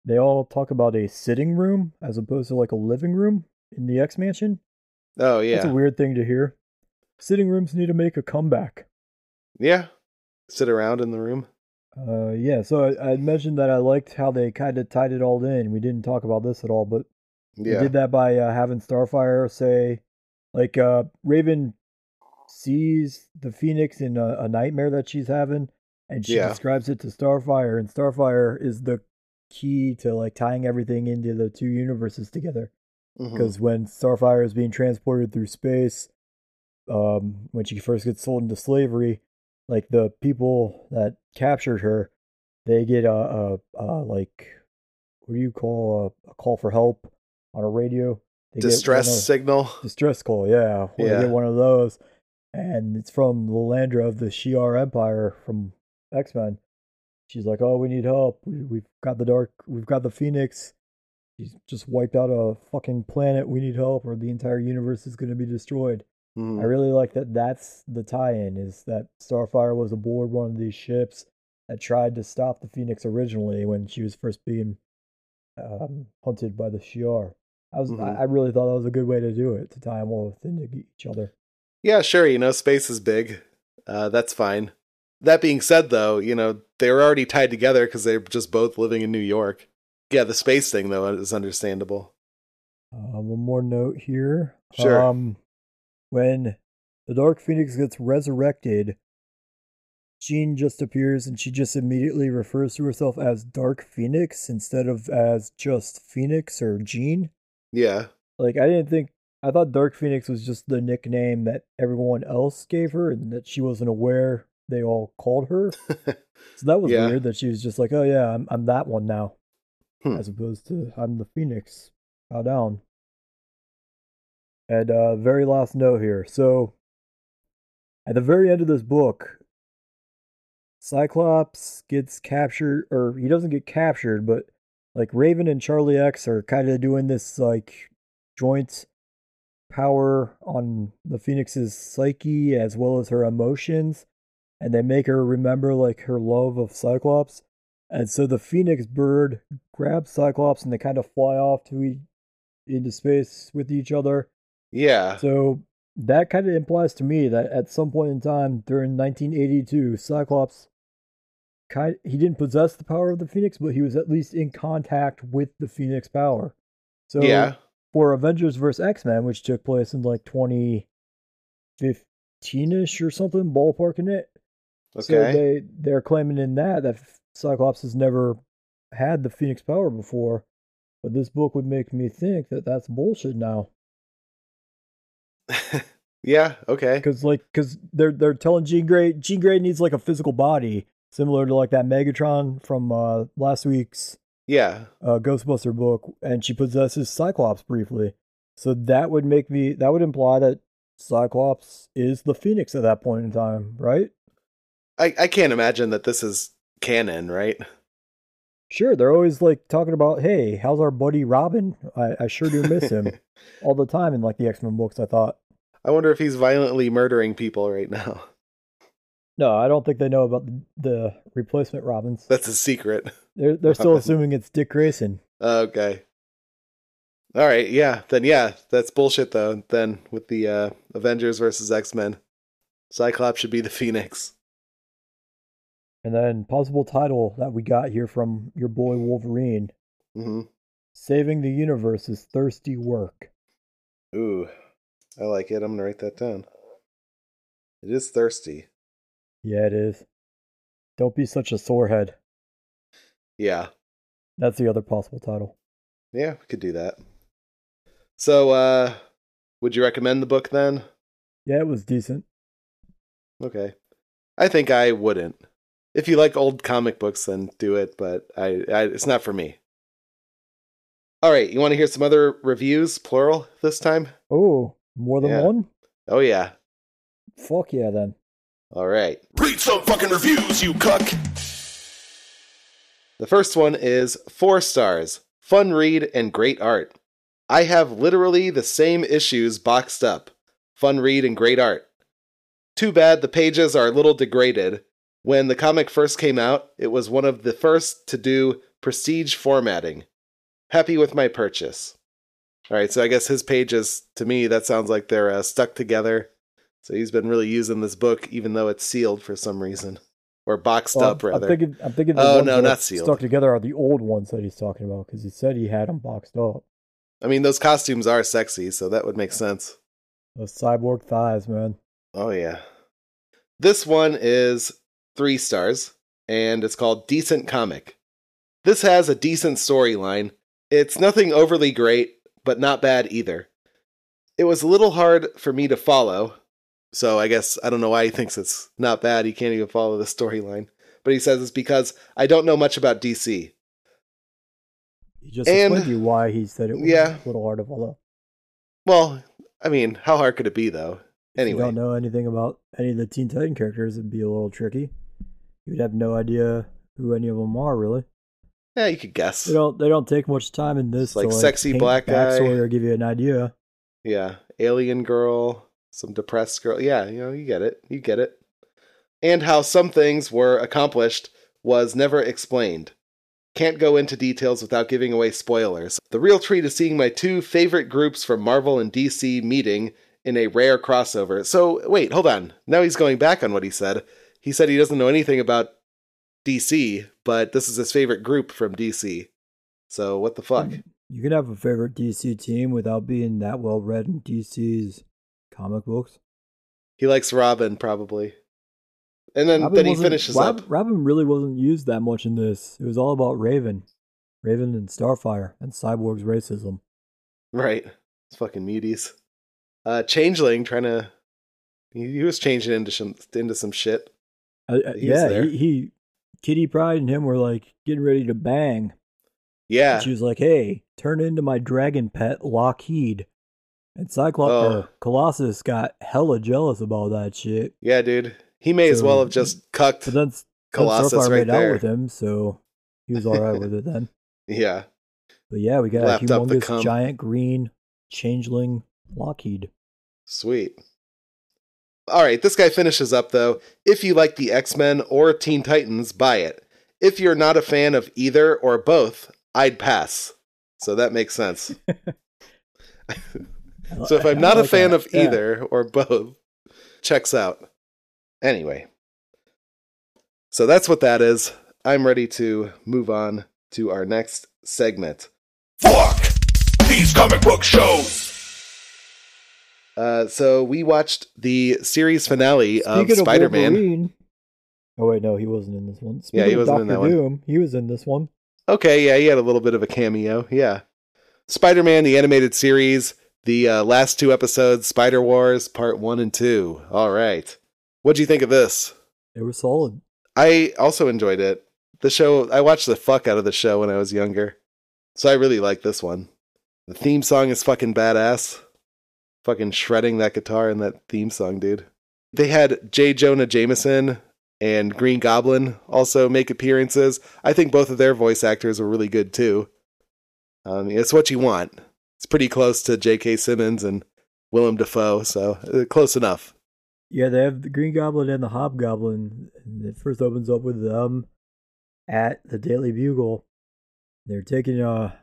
they all talk about a sitting room as opposed to like a living room in the X Mansion. Oh yeah, That's a weird thing to hear. Sitting rooms need to make a comeback. Yeah. Sit around in the room. Uh, yeah. So I, I mentioned that I liked how they kind of tied it all in. We didn't talk about this at all, but they did that by uh, having Starfire say, like, uh, Raven sees the Phoenix in a, a nightmare that she's having, and she Yeah. describes it to Starfire, and Starfire is the key to like tying everything into the two universes together. Because when Starfire is being transported through space, um, when she first gets sold into slavery, like the people that captured her, they get a, a, a like, what do you call a, a call for help on a radio? They Distress of- signal. distress call, yeah. Yeah. They get one of those, and it's from the Lilandra of the Shi'ar Empire from X Men. She's like, "Oh, we need help. We, we've got the dark. We've got the Phoenix. She's just wiped out a fucking planet. We need help, or the entire universe is going to be destroyed." Mhm. I really like that. That's the tie-in. Is that Starfire was aboard one of these ships that tried to stop the Phoenix originally when she was first being um, hunted by the Shi'ar. I was. Mhm. I, I really thought that was a good way to do it to tie them all within each other. Yeah, sure. You know, space is big. Uh, that's fine. That being said, though, you know they were already tied together because they're just both living in New York. Yeah, the space thing though is understandable. Uh, one more note here. Sure. Um, when the Dark Phoenix gets resurrected, Jean just appears and she just immediately refers to herself as Dark Phoenix instead of as just Phoenix or Jean. Yeah, Like, I didn't think, I thought Dark Phoenix was just the nickname that everyone else gave her and that she wasn't aware they all called her. [laughs] So that was Yeah. weird that she was just like, oh yeah, I'm, I'm that one now. Hmm. As opposed to, I'm the Phoenix. Bow down. And uh, very last note here. So, at the very end of this book, Cyclops gets captured, or he doesn't get captured, but like Raven and Charlie X are kind of doing this like joint power on the Phoenix's psyche as well as her emotions, and they make her remember like her love of Cyclops. And so the Phoenix bird grabs Cyclops and they kind of fly off to e- into space with each other. Yeah. So that kind of implies to me that at some point in time during 1982, Cyclops kind he didn't possess the power of the Phoenix, but he was at least in contact with the Phoenix power. So yeah. for Avengers vs X Men, which took place in like 2015 ish or something, ballparking it. Okay. So Okay. they they're claiming in that that Cyclops has never had the Phoenix power before, but this book would make me think that that's bullshit now. [laughs] yeah. Okay. Because like, because they're they're telling Jean Grey Jean Grey needs like a physical body, similar to like that Megatron from uh, last week's Yeah. uh, Ghostbuster book, and she possesses Cyclops briefly. So that would make me that would imply that Cyclops is the Phoenix at that point in time, right? I I can't imagine that this is canon, right? Sure, they're always like talking about, hey, how's our buddy Robin? I, I sure do miss him [laughs] all the time in like the X Men books. I thought, I wonder if he's violently murdering people right now. no, I don't think they know about the, the replacement Robins. That's a secret. They're they're still assuming it's Dick Grayson. Okay. All right. Yeah. Then yeah, that's bullshit though. Then with the uh, Avengers versus X Men, Cyclops should be the Phoenix. And then possible title that we got here from your boy Wolverine. hmm Saving the universe is thirsty work. Ooh, I like it. I'm gonna write that down. It is thirsty. Yeah, it is. Don't be such a sorehead. Yeah. That's the other possible title. Yeah, we could do that. So, uh, would you recommend the book then? Yeah, it was decent. Okay. I think I wouldn't. If you like old comic books, then do it, but I, I it's not for me. All right, you want to hear some other reviews, plural, this time? Oh, more than Yeah. one? Oh, yeah. Fuck yeah, then. All right. Read some fucking reviews, you cuck. The first one is four stars, fun read, and great art. I have literally the same issues boxed up. Fun read and great art. Too bad the pages are a little degraded. When the comic first came out, it was one of the first to do prestige formatting. Happy with my purchase. All right, so I guess his pages, to me, that sounds like they're uh, stuck together. So he's been really using this book, even though it's sealed for some reason, or boxed Well, up rather. I'm thinking, I'm thinking the Oh, no, not sealed. stuck together are the old ones that he's talking about because he said he had them boxed up. I mean, those costumes are sexy, so that would make sense. Those cyborg thighs, man. Oh, yeah. This one is three stars, and it's called Decent Comic. This has a decent storyline. It's nothing overly great, but not bad either. It was a little hard for me to follow, so I guess I don't know why he thinks it's not bad. He can't even follow the storyline. But he says it's because I don't know much about DC. He just And- explained to you why he said it was Yeah. a little hard to follow. Well, I mean, how hard could it be, though? If Anyway. you don't know anything about any of the Teen Titan characters, it'd be a little tricky. You'd have no idea who any of them are, really. Yeah, you could guess. They don't. They don't take much time in this. It's like to, sexy black guy. or give you an idea. Yeah, alien girl, some depressed girl. Yeah, you know, you get it. You get it. And how some things were accomplished was never explained. Can't go into details without giving away spoilers. The real treat is seeing my two favorite groups from Marvel and DC meeting in a rare crossover. So, wait, hold on. Now he's going back on what he said. He said he doesn't know anything about DC, but this is his favorite group from DC. So, what the fuck? You can have a favorite DC team without being that well read in DC's comic books. He likes Robin, probably. And then, Robin then he finishes Rob- up. Robin really wasn't used that much in this. It was all about Raven, Raven and Starfire, and Cyborg's racism. Right. It's fucking muties. Uh Changeling trying to he, he was changing into some into some shit. Uh, yeah, there. he, he, Kitty Pryde and him were like getting ready to bang. Yeah. And she was like, "Hey, turn into my dragon pet, Lockheed." And Cyclops Oh. Colossus got hella jealous about that shit. Yeah, dude. He may as well have just cucked But then Colossus Starfire right made out there. with him, so he was all right with it then. [laughs] Yeah. But yeah, we got a Lapped the humongous giant green changeling Lockheed. Sweet. All right, this guy finishes up though. If you like the X Men or Teen Titans, buy it. If you're not a fan of either or both, I'd pass. So that makes sense. [laughs] [laughs] So if I'm I not a fan that. of Yeah. either or both, checks out. Anyway. So that's what that is. I'm ready to move on to our next segment. Fuck these comic book shows. Uh, so we watched the series finale of Speaking Spider Man. Oh wait, no, he wasn't in this one. Yeah, he wasn't in that Doctor one. He was in this one. Okay, yeah, he had a little bit of a cameo. Yeah. Spider Man, the animated series, the uh, last two episodes, Spider Wars, part one and two. All right. what do you think of this? They were solid. I also enjoyed it. The show, I watched the fuck out of the show when I was younger. So I really like this one. The theme song is fucking badass. Fucking shredding that guitar in that theme song, dude. They had J. Jonah Jameson and Green Goblin also make appearances. I think both of their voice actors were really good too. Um, it's what you want. It's pretty close to J.K. Simmons and Willem Dafoe, so uh, close enough. Yeah, they have the Green Goblin and the Hobgoblin. And it first opens up with them at the Daily Bugle. They're taking uh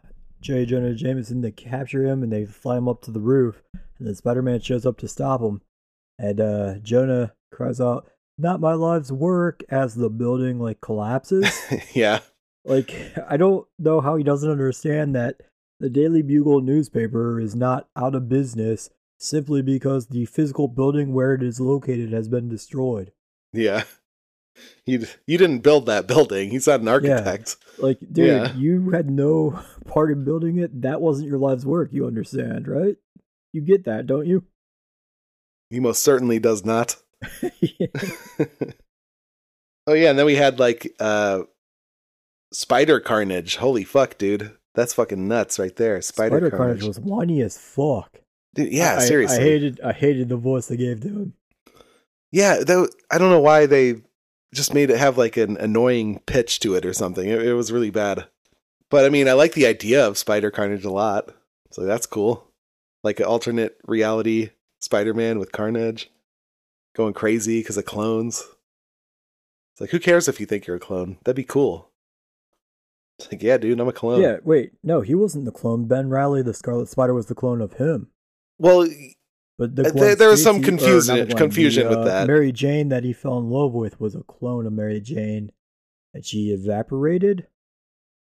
J. Jonah Jameson to capture him, and they fly him up to the roof. And then Spider-Man shows up to stop him. And uh Jonah cries out, "Not my life's work!" as the building like collapses. [laughs] yeah. like I don't know how he doesn't understand that the Daily Bugle newspaper is not out of business simply because the physical building where it is located has been destroyed. Yeah. You you didn't build that building. He's not an architect. Like, dude, Yeah. you had no part in building it. That wasn't your life's work. You understand, right? You get that, don't you? He most certainly does not. [laughs] [laughs] oh yeah, and then we had like uh Spider Carnage. Holy fuck, dude. That's fucking nuts right there. Spider, Spider Carnage. Carnage was whiny as fuck. Dude, yeah, I- seriously. I hated, I hated the voice they gave to him. Yeah, that, I don't know why they just made it have like an annoying pitch to it or something. It, it was really bad. But I mean, I like the idea of Spider Carnage a lot. So that's cool. Like an alternate reality Spider Man with Carnage going crazy because of clones. It's like, who cares if you think you're a clone? That'd be cool. It's like, yeah, dude, I'm a clone. Yeah, wait, no, he wasn't the clone. Ben Reilly, the Scarlet Spider, was the clone of him. Well, But the Uh, there- there was some Stacy- or not confusion- the confusion the, with uh, that. Mary Jane that he fell in love with was a clone of Mary Jane, and she evaporated.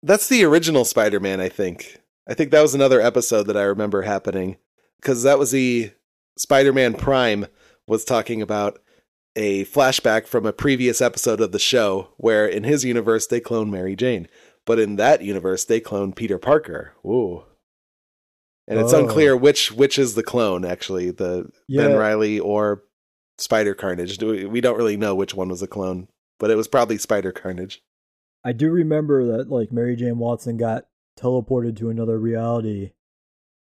That's the original Spider Man, I think. I think that was another episode that I remember happening. Because that was the Spider Man Prime was talking about a flashback from a previous episode of the show where in his universe they clone Mary Jane. But in that universe they clone Peter Parker. Ooh. And it's Oh. unclear which which is the clone, actually, the Ben Reilly or Spider Carnage. We don't really know which one was the clone, but it was probably Spider Carnage. I do remember that like Mary Jane Watson got teleported to another reality.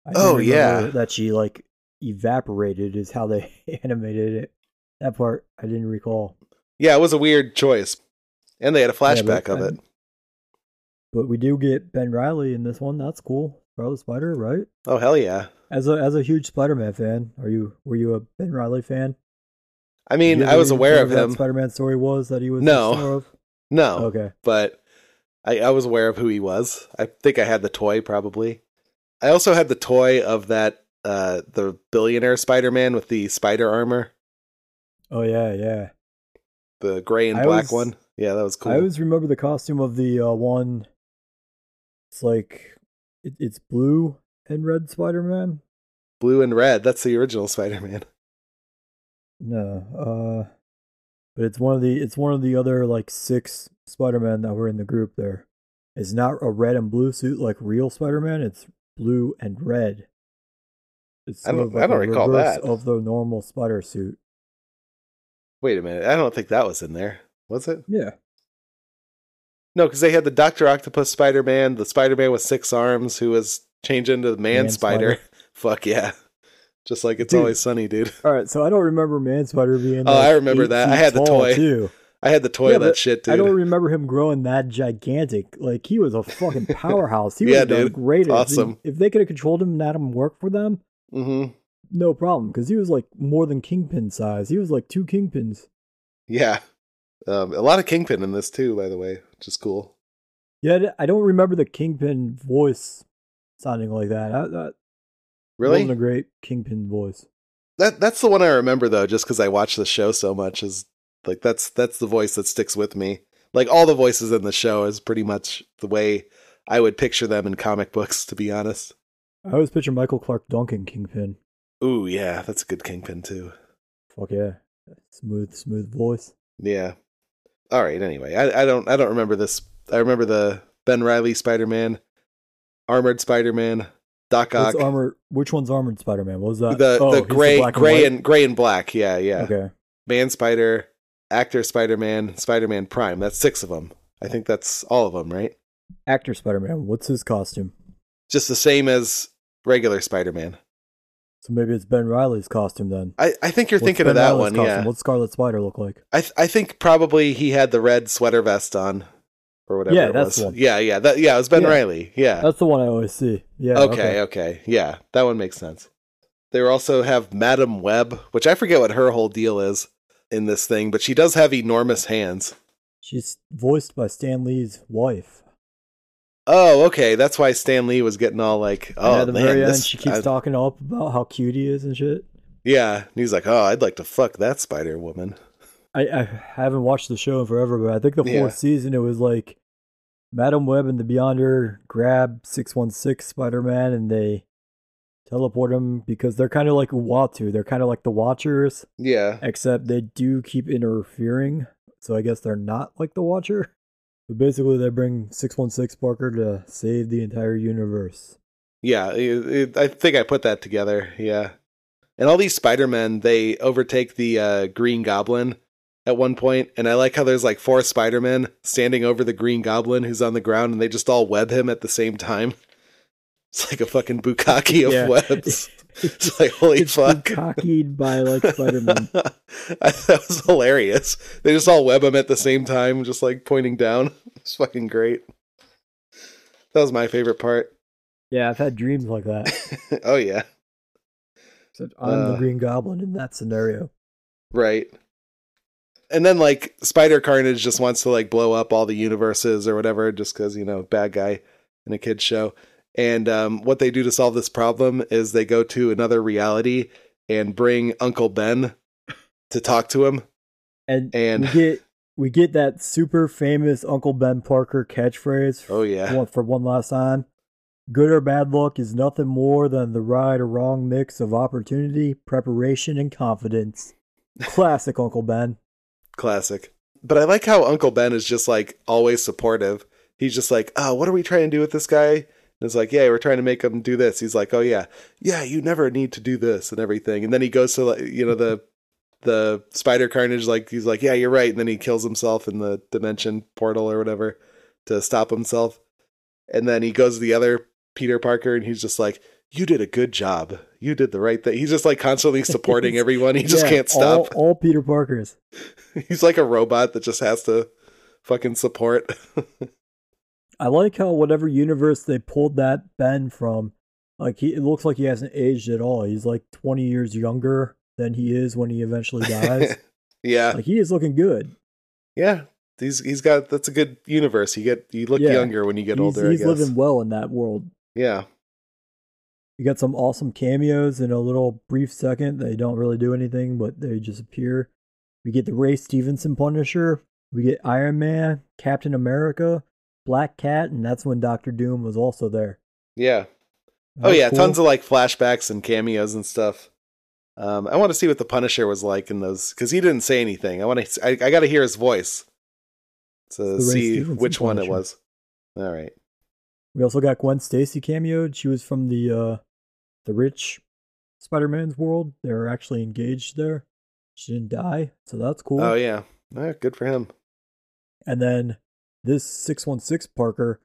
I Oh, yeah. that she like evaporated is how they [laughs] animated it. That part I didn't recall. Yeah, it was a weird choice. And they had a flashback but of it. But we do get Ben Reilly in this one. That's cool. Scarlet Spider, right? Oh hell yeah. As a as a huge Spider-Man fan, are you were you a Ben Reilly fan? I mean, I was aware of him. Spider-Man story was that he was No. the? No, Okay. but I, I was aware of who he was. I think I had the toy probably. I also had the toy of that uh the billionaire Spider-Man with the spider armor, Oh yeah, yeah. the gray and I black was- one. Yeah, that was cool. I always remember the costume of the uh, one. It's like it, it's blue and red Spider-Man. Blue and red. That's the original Spider-Man. No, uh, but it's one of the it's one of the other like six Spider-Man that were in the group. There, it's not a red and blue suit like real Spider-Man. It's blue and red. It's I don't- of I don't a recall that. of the normal spider suit. Wait a minute. I don't think that was in there. Was it? Yeah, No, because they had the Doctor Octopus Spider-Man, the Spider-Man with six arms who was changed into the Man, Man Spider. Spider. [laughs] Fuck yeah. Just like it's Dude. always sunny, dude. All right, so I don't remember Man Spider being. Oh, like, I remember that. I had the toy. too. I had the toy Yeah, of that shit, dude. I don't remember him growing that gigantic. Like he was a fucking [laughs] powerhouse. He Yeah, have dude. great. If, Awesome. if they could have controlled him and had him work for them, mm-hmm. no problem. Because he was like more than Kingpin size. He was like two Kingpins. Yeah. Um, a lot of Kingpin in this too, by the way, which is cool. Yeah, I don't remember the Kingpin voice sounding like that. That Really? wasn't a great Kingpin voice. That that's the one I remember though, just because I watch the show so much. Is like that's that's the voice that sticks with me. Like all the voices in the show is pretty much the way I would picture them in comic books. To be honest. I always picture Michael Clarke Duncan Kingpin. Ooh, yeah, that's a good Kingpin too. Fuck yeah, smooth, smooth voice. Yeah. All right. Anyway, I, I don't I don't remember this. I remember the Ben Reilly Spider Man, Armored Spider Man, Doc Ock, What's armor? Which one's armored Spider-Man? What was that? the Oh, the gray black gray white? and gray and black. Yeah, yeah. Okay. Man Spider, Actor Spider Man, Spider Man Prime. That's six of them. I think that's all of them, right? Actor Spider-Man. What's his costume? Just the same as regular Spider Man. So maybe it's Ben Reilly's costume then. I, I think you're What's thinking Ben of that Reilly's one, costume? yeah. What's Scarlet Spider look like? I th- I think probably he had the red sweater vest on, or whatever. Yeah, it that's one. Yeah, yeah, that yeah. It was Ben Yeah. Reilly. Yeah. That's the one I always see. Yeah. okay, okay, yeah, that one makes sense. They also have Madam Web, which I forget what her whole deal is in this thing, but she does have enormous hands. She's voiced by Stan Lee's wife. Oh, okay, that's why Stan Lee was getting all like, "Oh the man, very end, she keeps I- talking up about how cute he is and shit. yeah, and he's like, "Oh, I'd like to fuck that Spider Woman." I, I haven't watched the show in forever, but I think the fourth Yeah. season it was like Madam Web and the Beyonder grab six one six Spider Man and they teleport him because they're kind of like Uatu. They're kind of like the Watchers, Yeah, except they do keep interfering. So I guess they're not like the Watcher. But basically, they bring six one six Parker to save the entire universe. yeah. it- it- I think I put that together. Yeah, and all these Spider Men they overtake the uh, Green Goblin at one point, and I like how there's like four Spider Men standing over the Green Goblin who's on the ground, and they just all web him at the same time. [laughs] It's like a fucking bukkake of Yeah. webs. [laughs] [laughs] It's like holy it's fuck. cockeyed by like Spider Man. [laughs] That was hilarious. They just all web him at the same time, just like pointing down. [laughs] It's fucking great. That was my favorite part. yeah, I've had dreams like that. oh yeah, Except I'm the Uh. Green Goblin in that scenario. right. And then like Spider Carnage just wants to like blow up all the universes or whatever, just because you know bad guy in a kids show. And um, what they do to solve this problem is they go to another reality and bring Uncle Ben to talk to him. And, And- we get we get that super famous Uncle Ben Parker catchphrase Oh yeah, one, for one last time. Good or bad luck is nothing more than the right or wrong mix of opportunity, preparation, and confidence. Classic Uncle Ben. classic. But I like how Uncle Ben is just like always supportive. He's just like, oh, what are we trying to do with this guy? And it's like, yeah, we're trying to make him do this. He's like, oh yeah, yeah, you never need to do this and everything. And then he goes to like, you know, the the Spider Carnage, like he's like, yeah, you're right. And then he kills himself in the dimension portal or whatever to stop himself. And then he goes to the other Peter Parker, and he's just like, you did a good job. You did the right thing. He's just like constantly [laughs] supporting everyone. He just Yeah, can't stop. All, all Peter Parkers. [laughs] He's like a robot that just has to fucking support. [laughs] I like how whatever universe they pulled that Ben from, like he it looks like he hasn't aged at all. He's like twenty years younger than he is when he eventually [laughs] dies. yeah, like he is looking good. yeah. He's he's got that's a good universe. You get you look Yeah. younger when you get he's older. he's living well in that world. yeah, You got some awesome cameos in a little brief second. They don't really do anything, but they just appear. We get the Ray Stevenson Punisher. We get Iron Man, Captain America, Black Cat, and that's when Doctor Doom was also there. yeah. Oh yeah, cool. tons of like flashbacks and cameos and stuff. Um, I want to see what the Punisher was like in those because he didn't say anything. I want to. I, I got to hear his voice to see Stevenson which one it was. All right. We also got Gwen Stacy cameoed. She was from the uh the rich Spider-Man's world. They were actually engaged there. She didn't die, so that's cool. Oh yeah. Right, good for him. And then this 616 Parker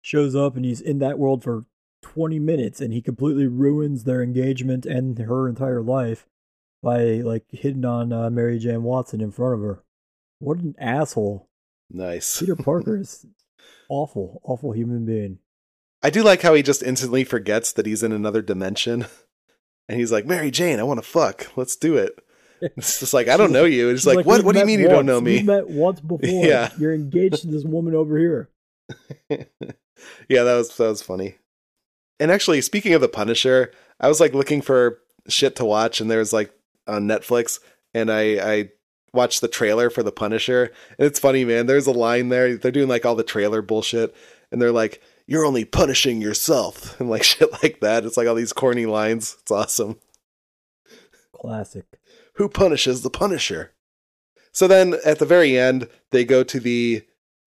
shows up and he's in that world for 20 minutes and he completely ruins their engagement and her entire life by like hitting on uh, Mary Jane Watson in front of her. What an asshole. Nice. Peter Parker [laughs] is awful, awful human being. I do like how he just instantly forgets that he's in another dimension. [laughs] And he's like, Mary Jane, I want to fuck. Let's do it. [laughs] It's just like, I don't know you. It's She's like, what, what do you mean you don't know me? We met once [laughs] before. Yeah. You're engaged to this woman over here. [laughs] yeah, that was that was funny. And actually, speaking of the Punisher, I was like looking for shit to watch, and there's like on Netflix, and I I watched the trailer for the Punisher, and it's funny, man. There's a line there. They're doing like all the trailer bullshit, and they're like, "You're only punishing yourself," and like shit like that. It's like all these corny lines. It's awesome. Classic. Who punishes the Punisher? So then at the very end, they go to the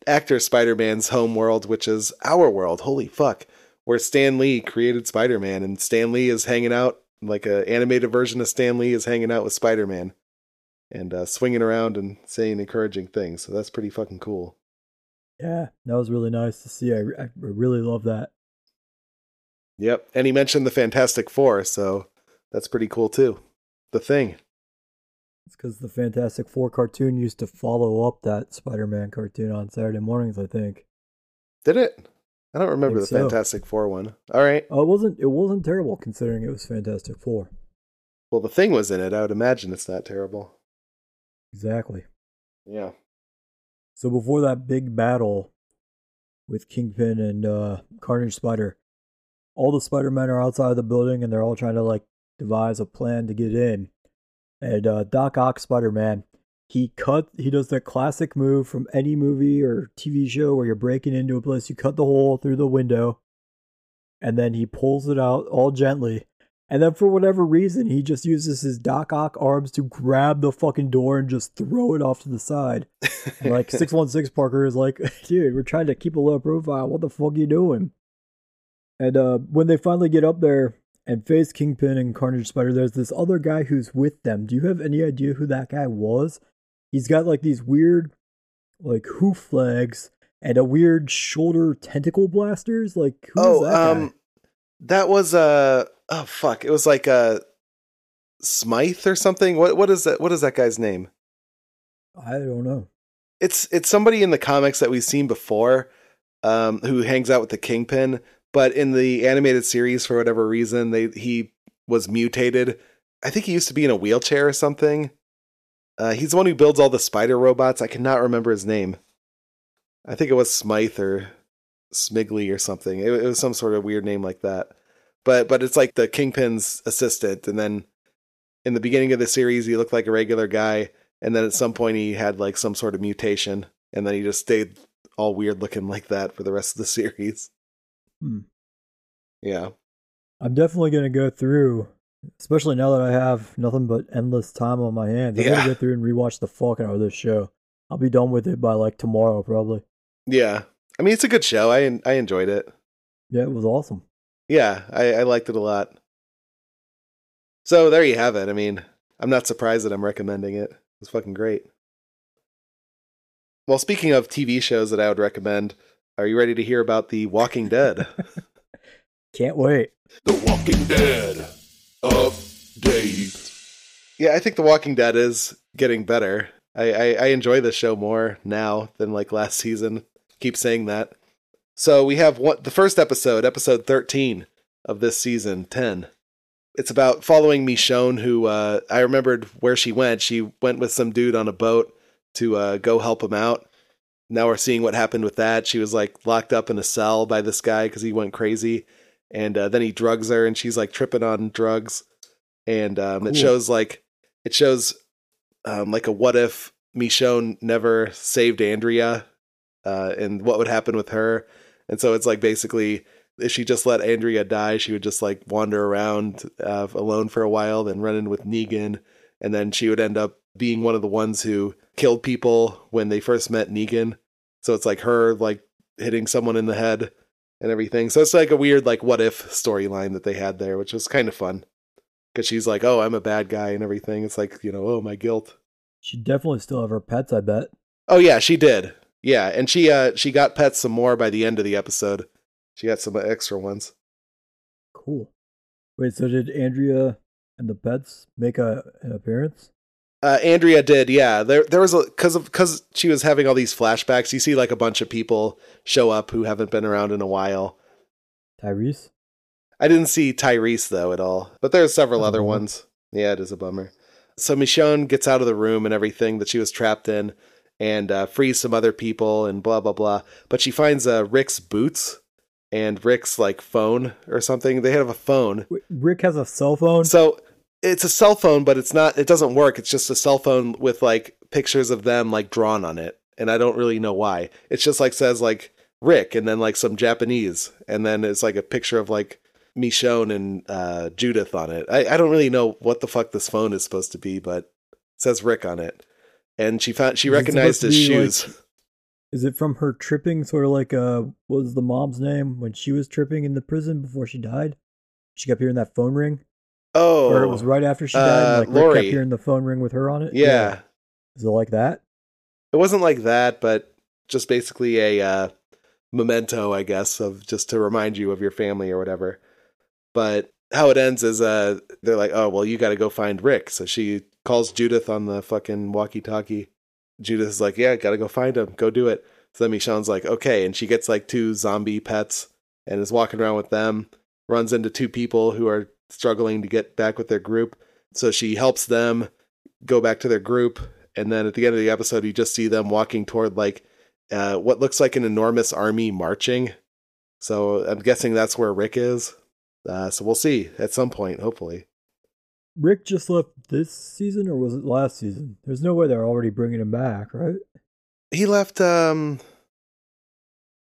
actor Spider Man's home world, which is our world. Holy fuck. Where Stan Lee created Spider Man, and Stan Lee is hanging out, like a animated version of Stan Lee is hanging out with Spider Man and uh, swinging around and saying encouraging things. So that's pretty fucking cool. Yeah, that was really nice to see. I, I really love that. Yep. And he mentioned the Fantastic Four, so that's pretty cool too. The thing. It's because the Fantastic Four cartoon used to follow up that Spider Man cartoon on Saturday mornings, I think. Did it? I don't remember the so. Fantastic Four one. All right. Oh, it wasn't it wasn't terrible considering it was Fantastic Four. Well, the thing was in it. I would imagine it's not terrible. Exactly. Yeah. So before that big battle with Kingpin and uh, Carnage Spider, all the Spider Men are outside the building and they're all trying to like devise a plan to get in. And uh, Doc Ock Spider Man, he cut he does that classic move from any movie or TV show where you're breaking into a place, you cut the hole through the window, and then he pulls it out all gently. And then for whatever reason, he just uses his Doc Ock arms to grab the fucking door and just throw it off to the side. And like [laughs] six one six Parker is like, [laughs] dude, we're trying to keep a low profile. What the fuck are you doing? And uh, when they finally get up there and face Kingpin and Carnage Spider, there's this other guy who's with them. Do you have any idea who that guy was? He's got like these weird, like hoof legs and a weird shoulder tentacle blasters. Like who's oh, that guy? um, that was uh oh fuck, it was like uh Smythe or something. What what is that? What is that guy's name? I don't know. It's it's somebody in the comics that we've seen before, um, who hangs out with the Kingpin. But in the animated series, for whatever reason, they he was mutated. I think he used to be in a wheelchair or something. Uh, he's the one who builds all the spider robots. I cannot remember his name. I think it was Smythe or Smigley or something. It, it was some sort of weird name like that. But but it's like the Kingpin's assistant, and then in the beginning of the series, he looked like a regular guy, and then at some point he had like some sort of mutation, and then he just stayed all weird looking like that for the rest of the [laughs] series. Hmm. Yeah. I'm definitely gonna go through, especially now that I have nothing but endless time on my hands. I'm Yeah. gonna go through and rewatch the fuck out of this show. I'll be done with it by like tomorrow, probably. Yeah. I mean, it's a good show. I I enjoyed it. Yeah, it was awesome. Yeah, I, I liked it a lot. So there you have it. I mean, I'm not surprised that I'm recommending it. It was fucking great. Well, speaking of TV shows that I would recommend, are you ready to hear about The Walking Dead? [laughs] Can't wait. The Walking Dead. Update. yeah, I think The Walking Dead is getting better. I, I, I enjoy the show more now than like last season. Keep saying that. So we have what the first episode, episode 13 of this season, 10. It's about following Michonne, who uh, I remembered where she went. She went with some dude on a boat to uh, go help him out. Now we're seeing what happened with that. She was like locked up in a cell by this guy because he went crazy, and uh, then he drugs her, and she's like tripping on drugs. And um, it shows like it shows um, like a what if Michonne never saved Andrea, uh, and what would happen with her. And so it's like basically if she just let Andrea die, she would just like wander around uh, alone for a while, then run in with Negan, and then she would end up being one of the ones who killed people when they first met Negan. So it's like her like hitting someone in the head and everything. So it's like a weird like what if storyline that they had there, which was kind of fun. Cause she's like, oh, I'm a bad guy and everything. It's like, you know, oh, my guilt. She definitely still have her pets. I bet. Oh yeah, she did. Yeah, and she uh she got pets some more by the end of the episode. She got some extra ones. Cool. Wait, so did Andrea and the pets make a an appearance? Uh, Andrea did, yeah. There, there was a because of because she was having all these flashbacks. You see like a bunch of people show up who haven't been around in a while. Tyrese? I didn't see Tyrese though at all, but there's several other ones. Yeah, it is a bummer. So Michonne gets out of the room and everything that she was trapped in, and uh, frees some other people and blah blah blah. But she finds uh, Rick's boots and Rick's like phone or something. They have a phone, Rick has a cell phone? so it's a cell phone, but it's not. It doesn't work. It's just a cell phone with like pictures of them like drawn on it, and I don't really know why. It's just like says like Rick, and then like some Japanese, and then it's like a picture of like Michonne and uh, Judith on it. I, I don't really know what the fuck this phone is supposed to be, but it says Rick on it, and she found she Is recognized his be, like, shoes. Is it from her tripping, sort of like uh, what was the mom's name when she was tripping in the prison before she died? She kept hearing that phone ring, oh, or it was right after she died. uh, like Rick Lori. kept hearing the phone ring with her on it. yeah. Is it like that? It wasn't like that, but just basically a uh, memento, I guess, of just to remind you of your family or whatever. But how it ends is uh, they're like, oh, well, you got to go find Rick. So she calls Judith on the fucking walkie talkie. Judith is like, yeah, got to go find him. Go do it. So then Michonne's like, okay. And she gets like two zombie pets and is walking around with them, runs into two people who are struggling to get back with their group. So she helps them go back to their group. And then at the end of the episode, you just see them walking toward like uh, what looks like an enormous army marching. So I'm guessing that's where Rick is. Uh, so we'll see at some point, hopefully. Rick just left this season, or was it last season? There's no way they're already bringing him back, right? He left. Um,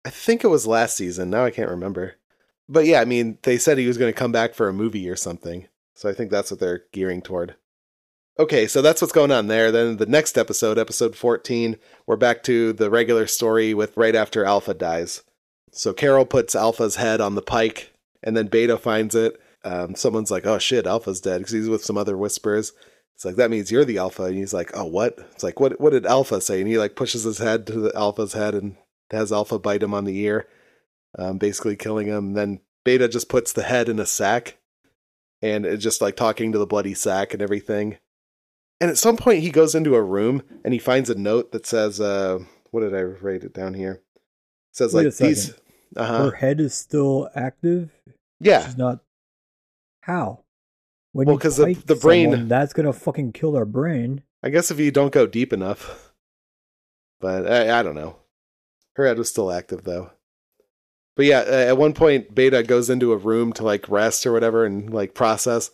I think it was last season. Now I can't remember. But yeah, I mean, they said he was going to come back for a movie or something. So I think that's what they're gearing toward. Okay, so that's what's going on there. Then the next episode, episode 14, we're back to the regular story with right after Alpha dies. So Carol puts Alpha's head on the pike, and then Beta finds it. Um, someone's like, "Oh shit, Alpha's dead," because he's with some other whispers. It's like that means you're the Alpha, and he's like, "Oh what?" It's like, "What? What did Alpha say?" And he like pushes his head to the Alpha's head and has Alpha bite him on the ear, um, basically killing him. then Beta just puts the head in a sack, and it's just like talking to the bloody sack and everything. And at some point, he goes into a room and he finds a note that says, uh, "What did I write it down here?" It says Wait like these. Uh huh. Her head is still active. Yeah. She's not. How? When Well, you 'cause the- the brain- someone, that's gonna fucking kill their brain. I guess if you don't go deep enough. But I, I don't know. Her head was still active though. But yeah, at one point Beta goes into a room to like rest or whatever and like process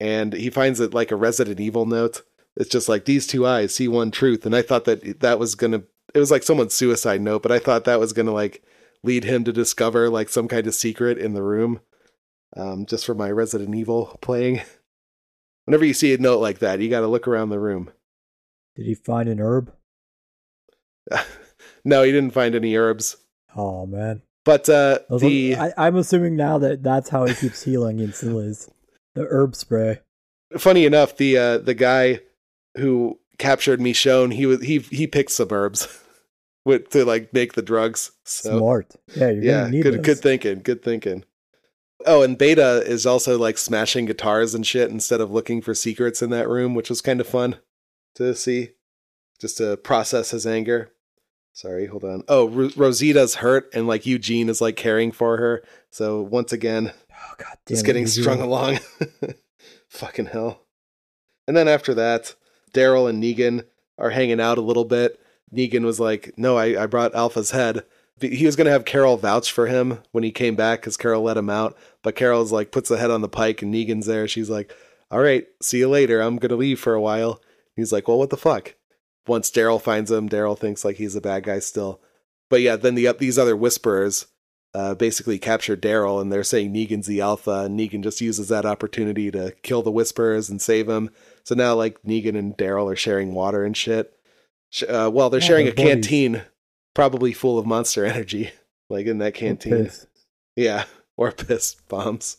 and he finds it like a Resident Evil note. It's just like these two eyes see one truth and I thought that that was going to it was like someone's suicide note, but I thought that was going to like lead him to discover like some kind of secret in the room. Um just for my Resident Evil playing. [laughs] Whenever you see a note like that, you got to look around the room. Did he find an herb? [laughs] no, he didn't find any herbs. Oh man. But uh, I the like, I, I'm assuming now that that's how he keeps healing still is. The herb spray. funny enough, the uh, the guy who captured Michonne, he was he he picked some herbs [laughs] with to like make the drugs. So Smart. Yeah, you're yeah, gonna need good those. good thinking, good thinking. Oh, and Beta is also like smashing guitars and shit instead of looking for secrets in that room, which was kind of fun to see, just to process his anger. Sorry, hold on. Oh, Ro- Rosita's hurt, and like Eugene is like caring for her. So once again, Oh god damn just getting Eugene. strung along. [laughs] Fucking hell. And then after that, Daryl and Negan are hanging out a little bit. Negan was like, No, I, I brought Alpha's head. He was going to have Carol vouch for him when he came back because Carol let him out. But Carol's like, puts the head on the pike and Negan's there. She's like, All right, see you later. I'm going to leave for a while. He's like, Well, what the fuck? Once Daryl finds him, Daryl thinks like he's a bad guy still. But yeah, then the these other whisperers uh, basically capture Daryl, and they're saying Negan's the alpha, and Negan just uses that opportunity to kill the Whisperers and save him. So now, like Negan and Daryl are sharing water and shit. Sh- Uh, well, they're sharing a buddies. canteen, probably full of Monster [laughs] Energy, like in that canteen. Yeah, [laughs] or piss bombs.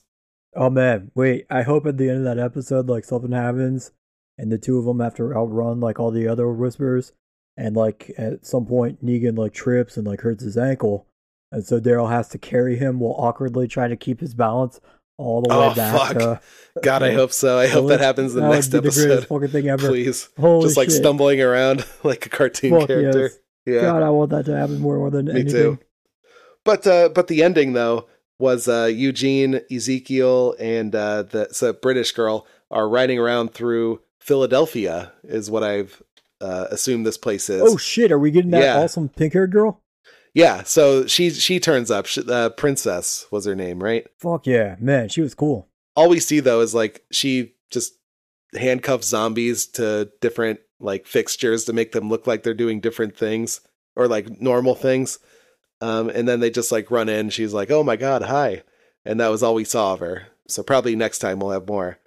Oh man, wait! I hope at the end of that episode, like something happens, and the two of them have to outrun like all the other whispers, and like at some point Negan like trips and like hurts his ankle, and so Daryl has to carry him while awkwardly trying to keep his balance all the way Oh, back fuck. to. God, I hope so. I hope that happens in the That next would be the greatest episode. fucking thing ever. Please. Holy Just like shit. stumbling around [laughs] like a cartoon Fuck character. yes. Yeah. God, I want that to happen more, more than Me anything. too. But uh, but the ending though was uh, Eugene, Ezekiel, and uh, the so British girl are riding around through Philadelphia, is what I've uh, assumed this place is. Oh shit! Are we getting that Yeah. awesome pink haired girl? yeah. So she she turns up. She, uh, Princess was her name, right? Fuck yeah, man, she was cool. All we see though is like she just handcuffs zombies to different like fixtures to make them look like they're doing different things or like normal things. Um, and then they just like run in. She's like, "Oh my god, hi!" And that was all we saw of her. So probably next time we'll have more.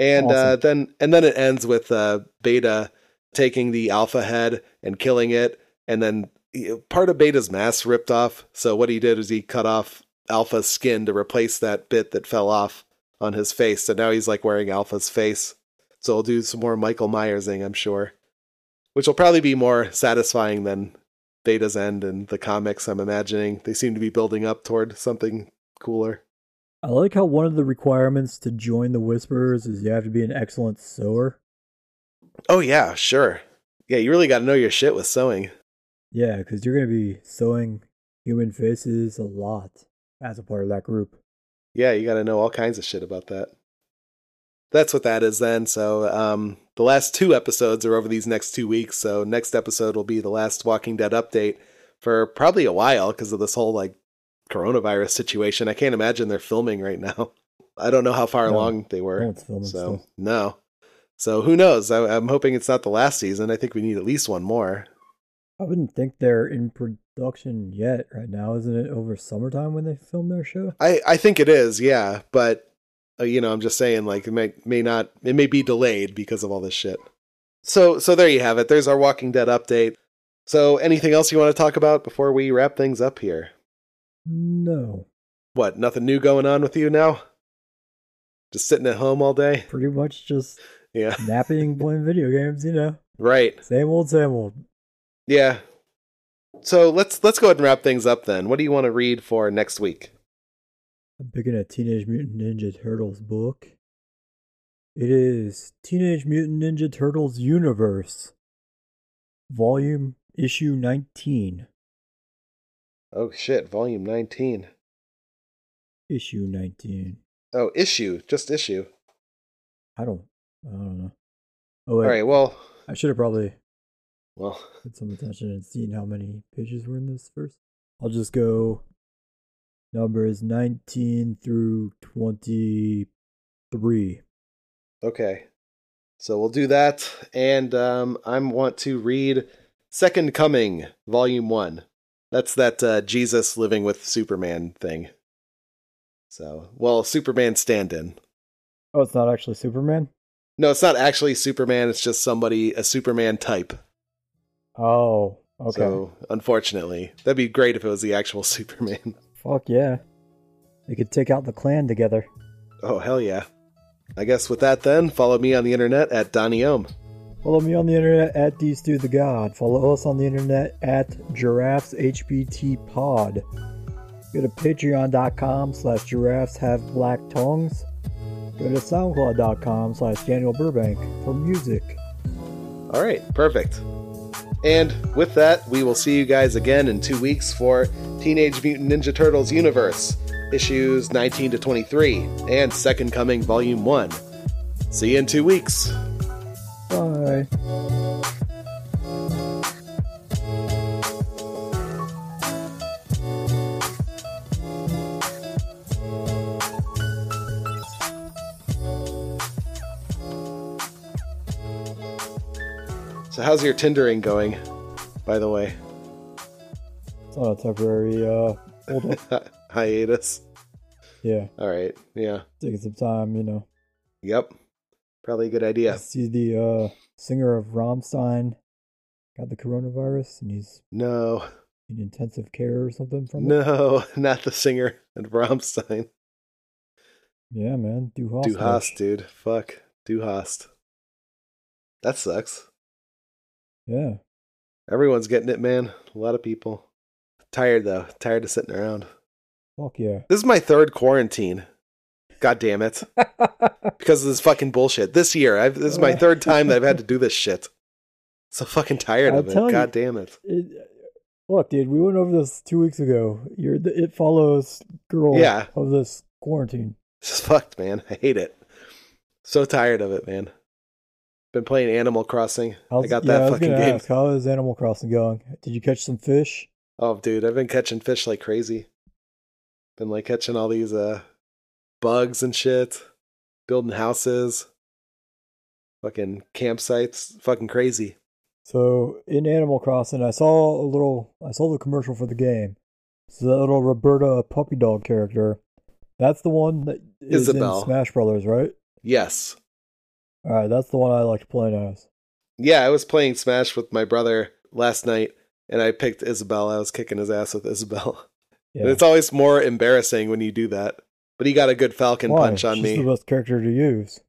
And uh, then and then it ends with uh, Beta taking the Alpha head and killing it, and then he- part of Beta's mask ripped off. So what he did was he cut off Alpha's skin to replace that bit that fell off on his face. So now he's like wearing Alpha's face. So we'll do some more Michael Myersing, I'm sure, which will probably be more satisfying than Beta's end and the comics. I'm imagining they seem to be building up toward something cooler. I like how one of the requirements to join the Whisperers is you have to be an excellent sewer. Oh yeah, sure. Yeah, you really got to know your shit with sewing. Yeah, because you're gonna be sewing human faces a lot as a part of that group. Yeah, you got to know all kinds of shit about that. That's what that is then. So, um, the last two episodes are over these next two weeks. So, next episode will be the last Walking Dead update for probably a while because of this whole like coronavirus situation. I can't imagine they're filming right now. [laughs] I don't know how far No, along they were. No so, still. no. So, who knows? I, I'm hoping it's not the last season. I think we need at least one more. I wouldn't think they're in production yet right now. Isn't it over summertime when they film their show? I, I think it is, yeah. But uh, you know, I'm just saying, like it may may not, it may be delayed because of all this shit. So so there you have it. There's our Walking Dead update. So anything else you want to talk about before we wrap things up here? No, What? Nothing new going on with you now? Just sitting at home all day? pretty much just Yeah. napping, playing video games. You know, Right. same old, same old. Yeah. So let's let's go ahead and wrap things up then. What do you want to read for next week? I'm picking a Teenage Mutant Ninja Turtles book. It is Teenage Mutant Ninja Turtles Universe, Volume Issue 19. Oh shit, volume 19. Issue 19. Oh, issue, just issue. I don't, I don't know. Oh wait, All right, well, I should have probably well, put some attention and seen how many pages were in this first. I'll just go numbers 19 through 23. Okay. So we'll do that. And um, I want to read Second Coming, Volume 1. That's that uh, Jesus living with Superman thing. So, well, Superman stand in. Oh, it's not actually Superman? No, it's not actually Superman. It's just somebody, a Superman type. Oh, okay. So, unfortunately, that'd be great if it was the actual [laughs] Superman. Fuck yeah. They could take out the clan together. Oh, hell yeah. I guess with that, then, follow me on the internet at Donny Ohm. Follow me on the internet at Stu the God. Follow us on the internet at Giraffes HBT Pod. Go to patreon.com slash giraffes have black tongues. Go to soundcloud.com slash Daniel Burbank for music. All right, perfect. And with that, we will see you guys again in two weeks for Teenage Mutant Ninja Turtles Universe, issues 19 to 23, and Second Coming Volume 1. See you in two weeks. Bye. So, how's your Tindering going, by the way? It's on a temporary uh. [laughs] Hiatus. Yeah, All right, yeah. taking some time, you know. Yep. Probably a good I idea. see the uh singer of Rammstein got the coronavirus and he's No, in intensive care or something from it. no, [laughs] not the singer at Rammstein. Yeah, man. Du Hast. Du Hast, dude. Fuck. Du Hast. That sucks. Yeah. Everyone's getting it, man. A lot of people. Tired though. Tired of sitting around. Fuck yeah. This is my third quarantine. God damn it. [laughs] Because of this fucking bullshit. This year, I've, this is my third time that I've had to do this shit. So fucking tired I'll of it. tell you- God damn it. It, look, dude, we went over this two weeks ago. You're the It Follows girl Yeah. of this quarantine. This is fucked, man. I hate it. So tired of it, man. Been playing Animal Crossing. I How's- got yeah, that I fucking game. ask, how is Animal Crossing going? Did you catch some fish? Oh, dude, I've been catching fish like crazy. Been like catching all these uh bugs and shit, building houses, fucking campsites, fucking crazy. So in Animal Crossing, I saw a little. I saw the commercial for the game. So that little Roberta puppy dog character. That's the one that is Isabelle. in Smash Brothers, right? Yes. All right, that's the one I like to play as. Yeah, I was playing Smash with my brother last night and I picked Isabelle. I was kicking his ass with Isabelle. [laughs] Yeah. And it's always more embarrassing when you do that. But he got a good Falcon Why? punch on She's me. the best character to use.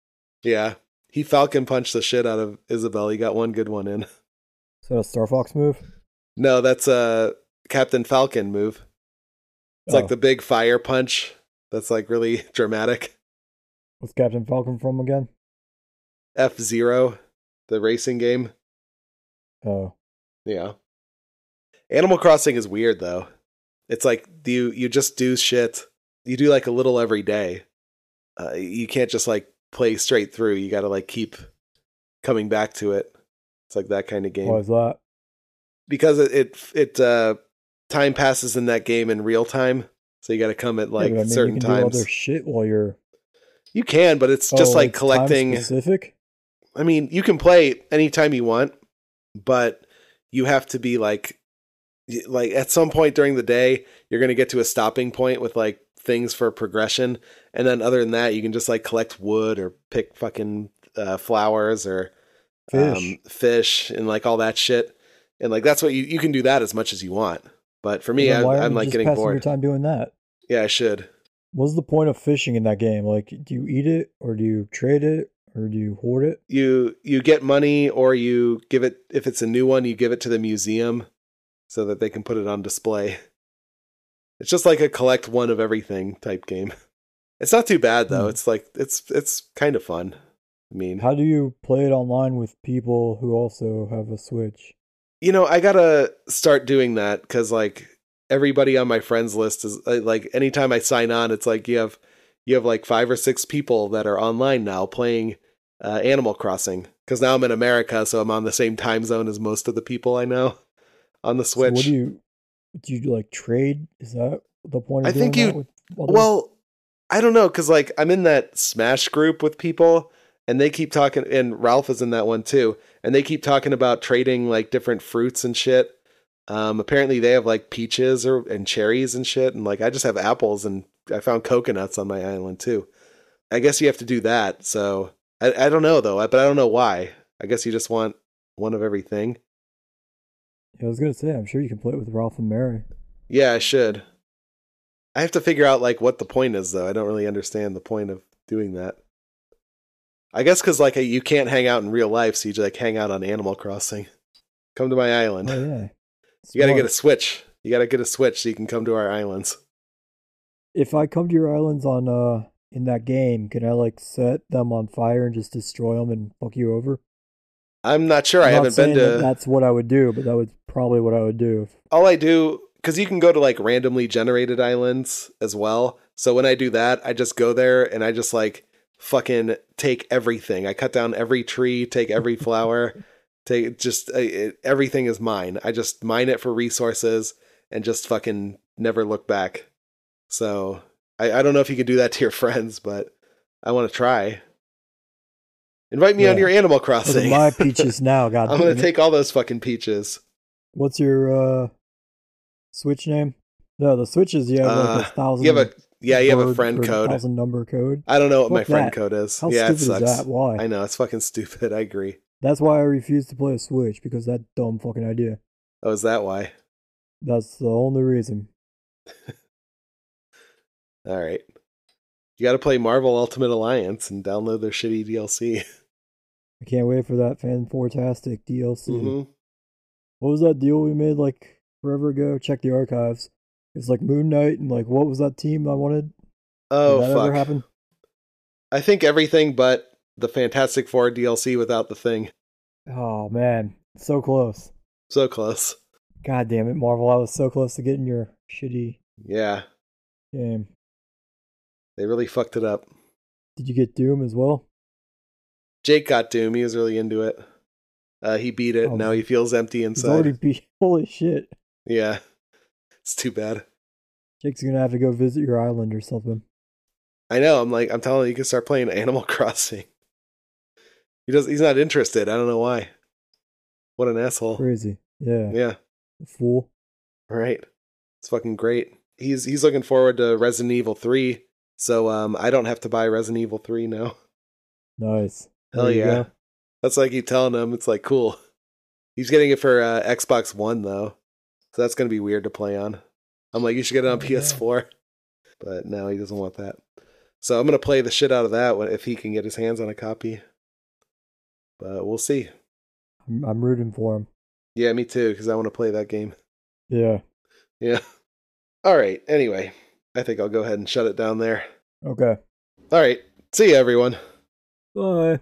Yeah. He Falcon punched the shit out of Isabelle. He got one good one in. [laughs] Is that a Star Fox move? No, that's a Captain Falcon move. It's Oh, like the big fire punch. That's like really [laughs] dramatic. What's Captain Falcon from again? F Zero, the racing game. Oh, Yeah. Animal Crossing is weird though. It's like you you just do shit. You do like a little every day. Uh, you can't just like play straight through. You got to like keep coming back to it. It's like that kind of game why is that? because it it, it uh, time passes in that game in real time. So you got to come at like mean, certain you can times. do other shit while you're You can, but it's just Oh, like it's collecting. time-specific? I mean, you can play anytime you want, but you have to be like, like at some point during the day, you're going to get to a stopping point with like things for progression, and then other than that, you can just like collect wood or pick fucking uh, flowers or Fish. um, fish and like all that shit, and like that's what you you can do that as much as you want. But for me, I, I'm you like getting passing your time doing that. Yeah, I should. What's the point of fishing in that game? Like, do you eat it or do you trade it or do you hoard it? you you get money or you give it if it's a new one you give it to the museum so that they can put it on display it's just like a collect one of everything type game. It's not too bad though. Hmm. it's like it's it's kind of fun i mean. How do you play it online with people who also have a Switch? you know i gotta start doing that because like everybody on my friends list is uh, like anytime i sign on it's like you have you have like five or six people that are online now playing uh, animal crossing. Because now i'm in america so i'm on the same time zone as most of the people i know on the So switch. what do you do? You like trade? Is that the point? Of I think you- well i don't know because like i'm in that smash group with people and they keep talking and ralph is in that one too and they keep talking about trading like different fruits and shit um apparently they have like peaches or and cherries and shit and like i just have apples and i found coconuts on my island too i guess you have to do that so i, I don't know though but i don't know why i guess you just want one of everything I was gonna say, I'm sure you can play it with Ralph and Mary. yeah i should i have to figure out like what the point is though i don't really understand the point of doing that I guess because like you can't hang out in real life, so you just like hang out on Animal Crossing. [laughs] Come to my island. Oh yeah, [laughs] you got to get a switch. You got to get a switch so you can come to our islands. If I come to your islands on uh in that game, can I like set them on fire and just destroy them and fuck you over? I'm not sure. I I'm not haven't been saying that to. that's what I would do, but that would probably what I would do. All I do because you can go to like randomly generated islands as well. So when I do that, I just go there and I just like fucking take everything. I cut down every tree, take every [laughs] flower, take just uh, it, everything is mine. I just mine it for resources and just fucking never look back. So I, I don't know if you can do that to your [laughs] friends, but I want to try. Invite me on your Animal Crossing. my [laughs] peaches now, God. I'm gonna take all those fucking peaches. What's your uh Switch name? No, the switches you have like Uh, a thousand. You have a yeah, you have a friend code. Thousand number code. I don't know what my friend that. code is. How yeah, it sucks. is that? Why? I know it's fucking [laughs] stupid. I agree. That's why I refuse to play a Switch because that dumb fucking idea. Oh, is that why? That's the only reason. [laughs] All right. You got to play Marvel Ultimate Alliance and download their shitty DLC. [laughs] I can't wait for that fan fantastic DLC. hmm What was that deal we made like forever ago? Check the archives. It's like Moon Knight and like what was that team I wanted? Oh Did that ever fuck! happen? I think everything but the Fantastic Four DLC without the thing. Oh man, so close. So close. God damn it, Marvel! I was so close to getting your shitty Yeah, game. they really fucked it up. Did you get Doom as well? Jake got Doom. He was really into it. Uh, he beat it. Oh, now he feels empty He's inside. already beat. [laughs] Holy shit! Yeah, it's too bad. Jake's gonna have to go visit your island or something. I know. I'm like, I'm telling you, you can start playing [laughs] Animal Crossing. He does. He's not interested. I don't know why. What an asshole. Crazy. Yeah. Yeah. Fool. Right. It's fucking great. He's he's looking forward to Resident Evil 3. So um I don't have to buy Resident Evil 3 now. Nice. Hell There yeah. That's like you telling him it's like cool. He's getting it for uh, Xbox One though. So that's going to be weird to play on. I'm like you should get it on Oh, yeah. PS4. But no, he doesn't want that. So I'm going to play the shit out of that if he can get his hands on a copy. But we'll see. I'm, I'm rooting for him. Yeah, me too cuz I want to play that game. Yeah. Yeah. All right. Anyway, I think I'll go ahead and shut it down there. Okay. All right. See you everyone. Bye.